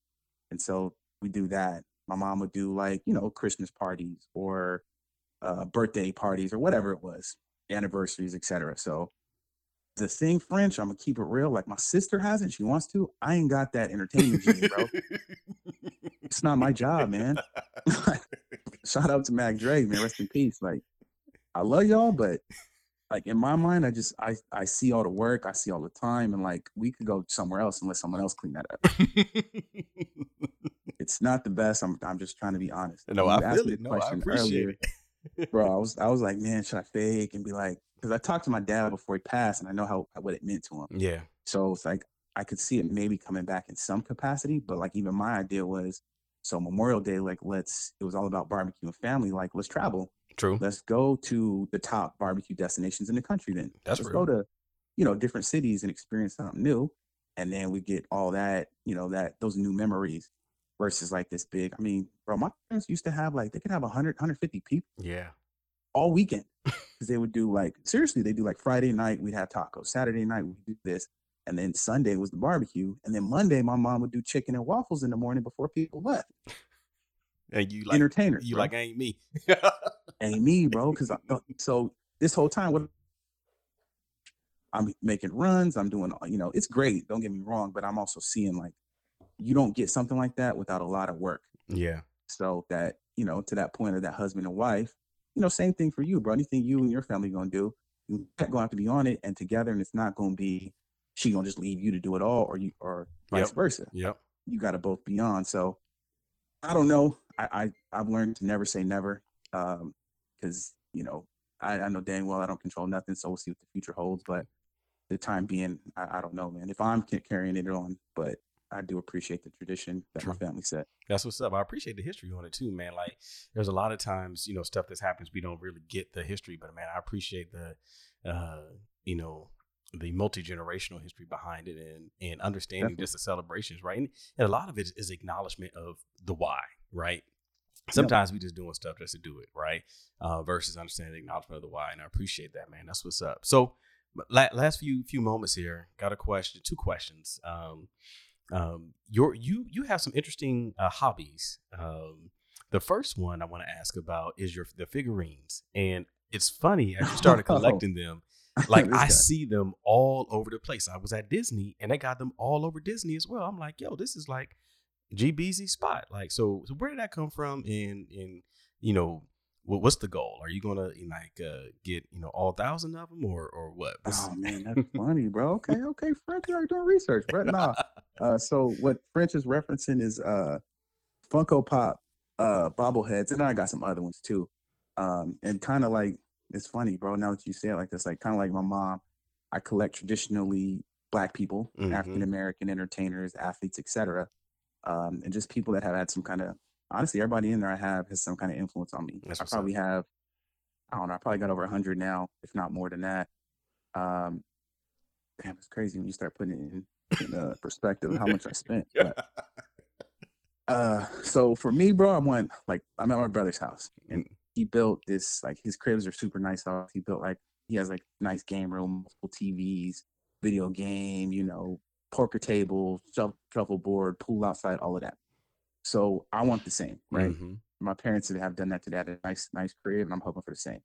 Speaker 2: And so we do that. My mom would do like, you know, Christmas parties or uh, birthday parties or whatever it was, anniversaries, etc. So the thing, French, I'm gonna keep it real. Like my sister has it, she wants to. I ain't got that entertainment gene, bro. it's not my job, man. <laughs> Shout out to Mac Dre, man. Rest in peace. Like, I love y'all, but like in my mind, I just I I see all the work, I see all the time, and like we could go somewhere else and let someone else clean that up. <laughs> It's not the best. I'm I'm just trying to be honest.
Speaker 1: no,
Speaker 2: you
Speaker 1: I feel it. No, I appreciate
Speaker 2: earlier,
Speaker 1: it. <laughs>
Speaker 2: bro. I was I was like, man, should I fake and be like, because I talked to my dad before he passed, and I know how uh, what it meant to him.
Speaker 1: Yeah.
Speaker 2: So it's like I could see it maybe coming back in some capacity, but like even my idea was so Memorial Day, like let's it was all about barbecue and family. Like let's travel.
Speaker 1: True.
Speaker 2: Let's go to the top barbecue destinations in the country then.
Speaker 1: That's
Speaker 2: let's
Speaker 1: real.
Speaker 2: go to, you know, different cities and experience something new. And then we get all that, you know, that those new memories versus like this big. I mean, bro, my parents used to have like they could have 100, 150 people
Speaker 1: Yeah.
Speaker 2: all weekend <laughs> because they would do like seriously they do like friday night we'd have tacos saturday night we'd do this and then sunday was the barbecue and then monday my mom would do chicken and waffles in the morning before people left
Speaker 1: And you like
Speaker 2: entertainers
Speaker 1: you
Speaker 2: bro.
Speaker 1: like ain't me. <laughs>
Speaker 2: ain't me bro because uh, so this whole time what i'm making runs i'm doing all- you know it's great don't get me wrong but i'm also seeing like you don't get something like that without a lot of work
Speaker 1: yeah.
Speaker 2: So that, you know, to that point of that husband and wife, you know, same thing for you, bro. Anything you and your family gonna do, you gonna have to be on it and together, and it's not gonna be she gonna just leave you to do it all, or you or vice
Speaker 1: Yep.
Speaker 2: versa.
Speaker 1: Yep.
Speaker 2: You gotta both be on. So I don't know. I, I I've learned to never say never. Um, because you know, I, I know dang well I don't control nothing, so we'll see what the future holds. But the time being, I, I don't know, man. If I'm carrying it on, but I do appreciate the tradition that my family set.
Speaker 1: That's what's up. I appreciate the history on it too, man. Like there's a lot of times, you know, stuff that happens we don't really get the history, but man, I appreciate the uh, you know, the multi generational history behind it and and understanding
Speaker 2: Definitely.
Speaker 1: just the celebrations, right? And, and a lot of it is acknowledgement of the why, right? Sometimes we just doing stuff just to do it, right? Uh, versus understanding the acknowledgement of the why, and I appreciate that, man. That's what's up. So, last few few moments here, got a question, two questions. Um, um, your you you have some interesting uh, hobbies. Um, the first one I want to ask about is your the figurines, and it's funny as you started <laughs> collecting them. Like I see them all over the place. I was at Disney and they got them all over Disney as well. I'm like, yo, this is like GBZ spot. Like, so, so where did that come from? And and you know, what, what's the goal? Are you gonna like uh, get you know all thousand of them or or what? What's-
Speaker 2: Oh man, that's <laughs> funny, bro. Okay, okay, French, you are doing research, bro. Nah. Uh, so what French is referencing is uh, Funko Pop uh bobbleheads, and I got some other ones too. Um, and kind of like it's funny, bro. Now that you say it like this, like kind of like my mom, I collect traditionally black people,
Speaker 1: Mhm.
Speaker 2: African American entertainers, athletes, etc. Um, and just people that have had some kind of honestly, everybody in there I have has some kind of influence on me.
Speaker 1: That's
Speaker 2: I
Speaker 1: up.
Speaker 2: probably have, I don't know, I probably got over hundred now, if not more than that. Um, damn, it's crazy when you start putting it in, in uh, perspective of how much I spent. <laughs> But, uh, so for me, bro, I went like I'm at my brother's house, and he built this like his cribs are super nice. Off he built like he has like nice game room, multiple TVs, video game, you know, poker table, shuffle board, pool outside, all of that. So I want the same, right?
Speaker 1: Mhm.
Speaker 2: My parents have done that to that a nice, nice crib, and I'm hoping for the same.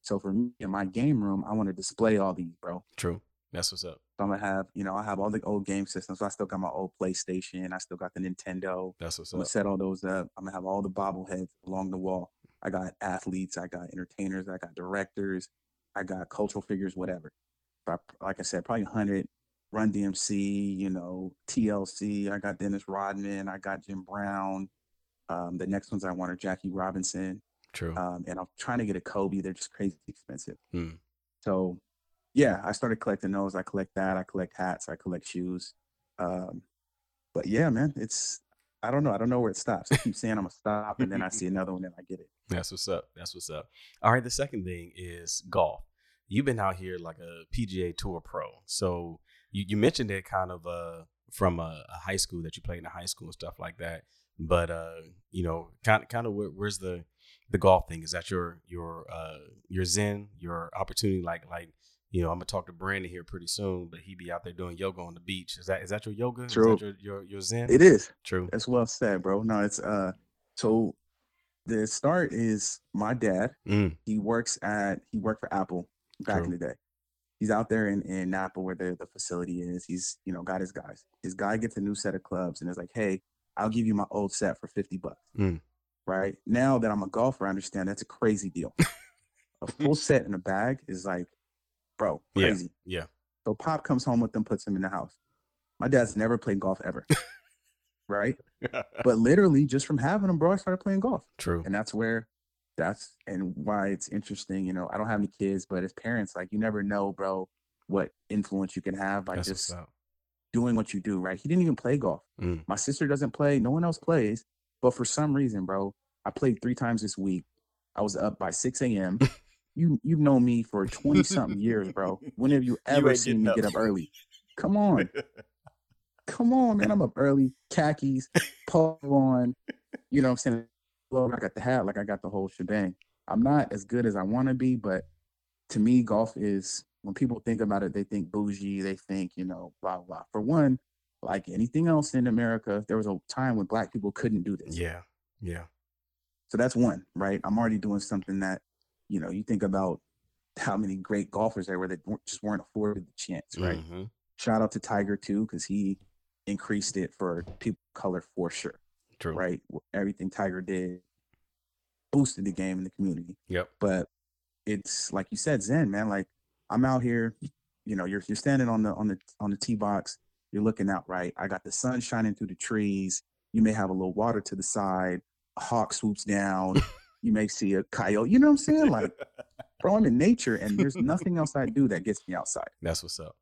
Speaker 2: So for me in my game room, I want to display all these, bro.
Speaker 1: True. That's what's up.
Speaker 2: So I'm gonna have, you know, I have all the old game systems. So I still got my old PlayStation. I still got the Nintendo.
Speaker 1: That's what's up.
Speaker 2: I'm gonna set all those up. I'm gonna have all the bobbleheads along the wall. I got athletes, I got entertainers, I got directors, I got cultural figures, whatever. But like I said, probably 100. Run DMC, you know, TLC. I got Dennis Rodman. I got Jim Brown. Um, the next ones I want are Jackie Robinson.
Speaker 1: True.
Speaker 2: Um, and I'm trying to get a Kobe. They're just crazy expensive.
Speaker 1: Hmm.
Speaker 2: So, yeah, I started collecting those. I collect that. I collect hats. I collect shoes. Um, but yeah, man, it's I don't know. I don't know where it stops. I keep saying I'm gonna stop, and then I <laughs> see another one, and I get it.
Speaker 1: That's what's up. That's what's up. All right. The second thing is golf. You've been out here like a PGA Tour pro. So you, you mentioned it kind of uh, from a, a high school that you played in a high school and stuff like that. But uh, you know, kind of kind of where, where's the the golf thing? Is that your your uh, your zen, your opportunity? Like like you know, I'm gonna talk to Brandon here pretty soon, but he be out there doing yoga on the beach. Is that is that your yoga?
Speaker 2: True.
Speaker 1: Is that your your, your zen?
Speaker 2: It is.
Speaker 1: True.
Speaker 2: That's well said, bro. No, it's uh. So the start is my dad.
Speaker 1: Mm,
Speaker 2: He works at he worked for Apple back
Speaker 1: True.
Speaker 2: in the day. He's out there in, in Napa where the, the facility is. He's, you know, got his guys. His guy gets a new set of clubs and is like, hey, I'll give you my old set for 50 bucks.
Speaker 1: Mm.
Speaker 2: Right. Now that I'm a golfer, I understand that's a crazy deal. <laughs> a full set in a bag is like, bro,
Speaker 1: Yeah.
Speaker 2: crazy.
Speaker 1: yeah.
Speaker 2: So Pop comes home with them, puts him in the house. My dad's never played golf ever. <laughs> right. <laughs> But literally just from having him, bro, I started playing golf
Speaker 1: True.
Speaker 2: and that's where that's and why it's interesting you know i don't have any kids but as parents like you never know bro what influence you can have by
Speaker 1: That's
Speaker 2: just doing what you do right he didn't even play golf
Speaker 1: Mm.
Speaker 2: my sister doesn't play no one else plays but for some reason bro i played three times this week i was up by 6 a.m <laughs> you you've known me for 20 something <laughs> years bro when have you ever
Speaker 1: ain't
Speaker 2: seen me
Speaker 1: getting
Speaker 2: get
Speaker 1: up.
Speaker 2: up early come on <laughs> come on, man. I'm up early, khakis, polo on. You know what I'm saying? Well, I got the hat, like I got the whole shebang. I'm not as good as I want to be, but to me, golf is when people think about it, they think bougie, they think, you know, blah, blah. For one, like anything else in America, there was a time when black people couldn't do this.
Speaker 1: Yeah. Yeah.
Speaker 2: So that's one, right? I'm already doing something that, you know, you think about how many great golfers there were that weren't- just weren't afforded the chance, right?
Speaker 1: Mhm.
Speaker 2: Shout out to Tiger too, because he increased it for people of color for sure,
Speaker 1: True.
Speaker 2: right? Everything Tiger did boosted the game in the community.
Speaker 1: Yep.
Speaker 2: But it's like you said, Zen, man. Like I'm out here, you know, you're you're standing on the on the on the tee box, you're looking out right. I got the sun shining through the trees. You may have a little water to the side. A hawk swoops down. <laughs> you may see a coyote. You know what I'm saying? Like, <laughs> bro, I'm in nature, and there's nothing else I do that gets me outside.
Speaker 1: That's what's up.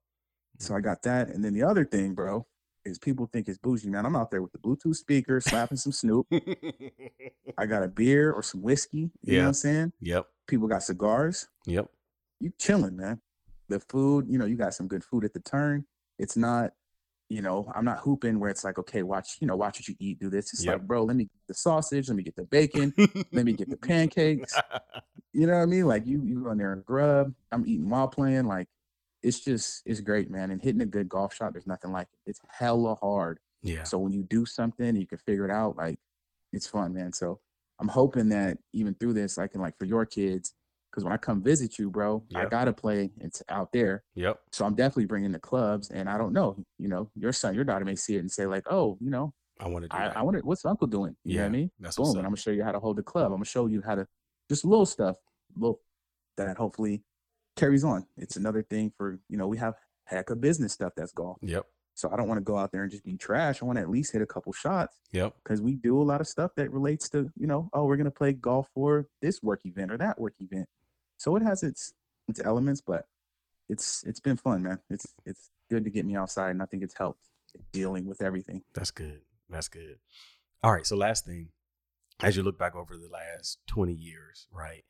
Speaker 2: So I got that. And then the other thing, bro, is people think it's bougie. Man, I'm out there with the Bluetooth speaker, slapping some Snoop. <laughs> I got a beer or some whiskey. You know
Speaker 1: Yeah.
Speaker 2: what I'm saying?
Speaker 1: yep.
Speaker 2: People got cigars.
Speaker 1: Yep.
Speaker 2: You chilling, man. The food, you know, you got some good food at the turn. It's not, you know, I'm not hooping where it's like, okay, watch, you know, watch what you eat, do this. It's
Speaker 1: Yep.
Speaker 2: like, bro, let me get the sausage, let me get the bacon, let me get the <laughs> pancakes. <laughs> You know what I mean? Like you you go in there and grub. I'm eating while playing. Like it's just it's great, man. And hitting a good golf shot, there's nothing like it. It's hella hard.
Speaker 1: yeah.
Speaker 2: So when you do something, you can figure it out. Like it's fun, man. So I'm hoping that even through this, I can like for your kids, because when I come visit you, bro, I gotta play. It's out there,
Speaker 1: Yep.
Speaker 2: so I'm definitely bringing the clubs. And I don't know, you know, your son, your daughter may see it and say like, oh, you know,
Speaker 1: I want to do
Speaker 2: I. I wonder what's Uncle doing. You know what I mean?
Speaker 1: That's
Speaker 2: Boom, and I'm gonna show you how to hold the club. I'm gonna show you how to just little stuff, little that hopefully carries on. It's another thing for you know we have heck of business stuff that's golf.
Speaker 1: Yep.
Speaker 2: So I don't want to go out there and just be trash. I want to at least hit a couple shots
Speaker 1: Yep.
Speaker 2: because we do a lot of stuff that relates to you know oh we're gonna play golf for this work event or that work event. So it has its its elements, but it's it's been fun, man. It's it's good to get me outside, and I think it's helped dealing with everything.
Speaker 1: That's good. That's good. All right. So last thing, as you look back over the last 20 years, right?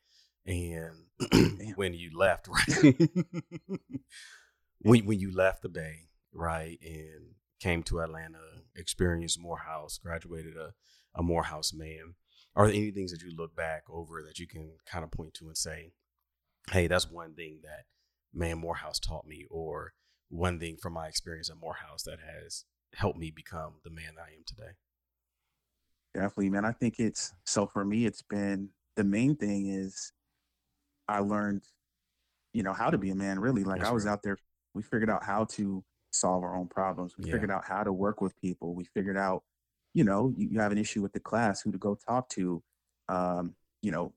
Speaker 1: And <clears throat> when you left, <laughs> right? <laughs> when when you left the Bay, right, and came to Atlanta, experienced Morehouse, graduated a, a Morehouse man. Are there any things that you look back over that you can kind of point to and say, hey, that's one thing that man Morehouse taught me, or one thing from my experience at Morehouse that has helped me become the man I am today?
Speaker 2: Definitely, man. I think it's so for me, it's been the main thing is I learned, you know, how to be a man really. Like
Speaker 1: That's
Speaker 2: I was
Speaker 1: right.
Speaker 2: out there, we figured out how to solve our own problems. We
Speaker 1: Yeah.
Speaker 2: figured out how to work with people. We figured out, you know, you, you have an issue with the class, who to go talk to, um, you know,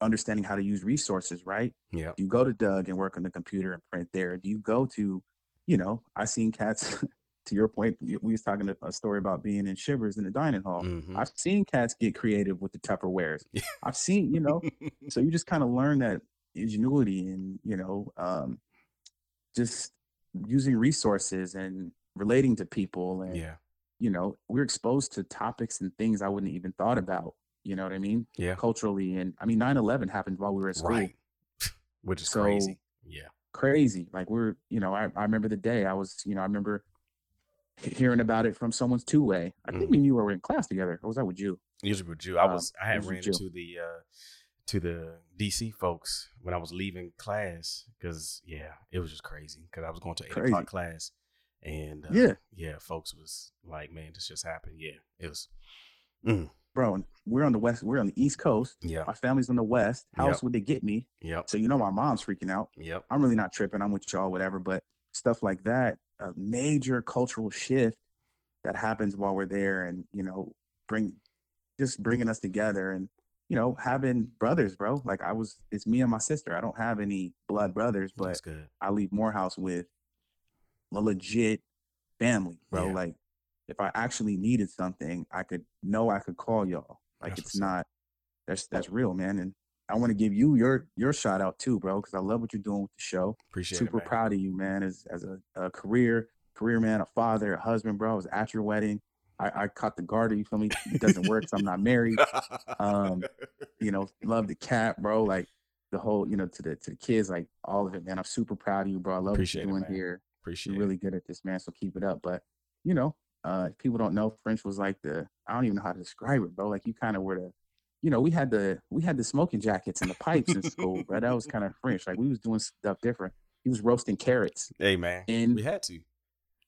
Speaker 2: understanding how to use resources, right?
Speaker 1: Yeah.
Speaker 2: Do you go to Doug and work on the computer and print there? Do you go to, you know, I seen cats. To your point, we was talking a, story about being in Shivers in the dining hall.
Speaker 1: Mhm.
Speaker 2: I've seen cats get creative with the Tupperwares. I've seen, you know, <laughs> so you just kind of learn that ingenuity and, you know, um, just using resources and relating to people. And,
Speaker 1: yeah.
Speaker 2: you know, we're exposed to topics and things I wouldn't even thought about. You know what I mean?
Speaker 1: Yeah.
Speaker 2: Culturally. And I mean, 9 11 happened while we were at school.
Speaker 1: Right. <laughs> Which is
Speaker 2: So-
Speaker 1: crazy. Yeah.
Speaker 2: Crazy. Like we're, you know, I, I remember the day I was, you know, I remember hearing about it from someone's two way. I think
Speaker 1: Mhm.
Speaker 2: me and you were in class together. Or was that with you?
Speaker 1: Usually with you, I
Speaker 2: Um,
Speaker 1: was I had ran into the uh to the DC folks when I was leaving class because yeah, it was just crazy because I was going to eight
Speaker 2: Crazy.
Speaker 1: o'clock class and uh,
Speaker 2: Yeah.
Speaker 1: yeah, folks was like, man, this just happened. Yeah, it was. Mm,
Speaker 2: Bro, we're on the west, we're on the east coast.
Speaker 1: yeah,
Speaker 2: My family's on the west. How
Speaker 1: Yep.
Speaker 2: else would they get me?
Speaker 1: yep,
Speaker 2: So you know my mom's freaking out.
Speaker 1: yep,
Speaker 2: I'm really not tripping. I'm with y'all, whatever. But stuff like that, a major cultural shift that happens while we're there, and you know, bring just bringing us together, and you know, having brothers, bro. Like I was, it's me and my sister. I don't have any blood brothers, but. I leave Morehouse with a legit family, bro.
Speaker 1: Yeah.
Speaker 2: Like if I actually needed something, I could know I could call y'all. Like
Speaker 1: That's
Speaker 2: it's not that's that's real, man. And I want to give you your your shout out too, bro, because I love what you're doing with the show.
Speaker 1: Appreciate
Speaker 2: Super
Speaker 1: it, man.
Speaker 2: proud of you, man, as as a, a career career man, a father, a husband, bro. I was at your wedding. I, I caught the garter. You feel me? It doesn't work. so I'm not married. Um, you know, love the cat, bro. Like the whole, you know, to the to the kids, like all of it, man. I'm super proud of you, bro. I love
Speaker 1: Appreciate
Speaker 2: what you're doing
Speaker 1: man.
Speaker 2: here.
Speaker 1: Appreciate
Speaker 2: You're
Speaker 1: it.
Speaker 2: really good at this, man. So keep it up. But you know, uh, if people don't know, French was like the I don't even know how to describe it, bro. Like you kind of were the, you know, we had the we had the smoking jackets and the pipes in school, bro. That was kind of French. Like we was doing stuff different. He was roasting carrots
Speaker 1: Hey, man,
Speaker 2: and
Speaker 1: we had to.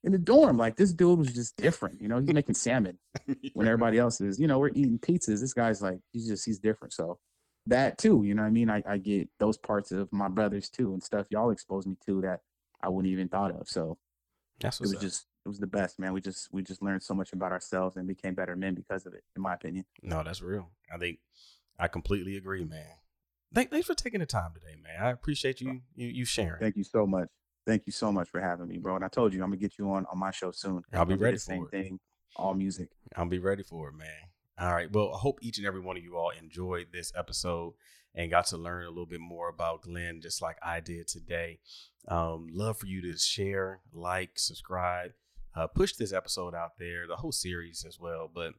Speaker 2: in the dorm. Like this dude was just different. You know, he's making salmon <laughs> when everybody else is, you know, we're eating pizzas. This guy's like, he's just, he's different. So that too, you know what I mean? I, I get those parts of my brothers too and stuff y'all exposed me to that I wouldn't even thought of. So
Speaker 1: That's
Speaker 2: it was
Speaker 1: up.
Speaker 2: just, it was the best, man. We just, we just learned so much about ourselves and became better men because of it, in my opinion.
Speaker 1: No, that's real. I think I completely agree, man. Thank, thanks for taking the time today, man. I appreciate you you, you sharing.
Speaker 2: Thank you so much. Thank you so much for having me, bro. And I told you, I'm gonna get you on, on my show soon.
Speaker 1: I'll be ready
Speaker 2: the same
Speaker 1: for it.
Speaker 2: thing, all music.
Speaker 1: I'll be ready for it, man. All right. Well, I hope each and every one of you all enjoyed this episode and got to learn a little bit more about Glenn, just like I did today. Um, love for you to share, like, subscribe, uh, push this episode out there, the whole series as well. But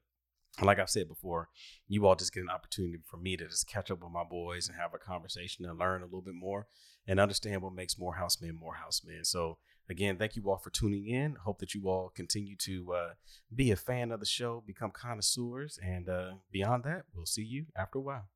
Speaker 1: like I've said before, you all just get an opportunity for me to just catch up with my boys and have a conversation and learn a little bit more and understand what makes Morehouse Men Morehouse Men. So again, thank you all for tuning in. Hope that you all continue to uh, be a fan of the show, become connoisseurs, and uh, beyond that, we'll see you after a while.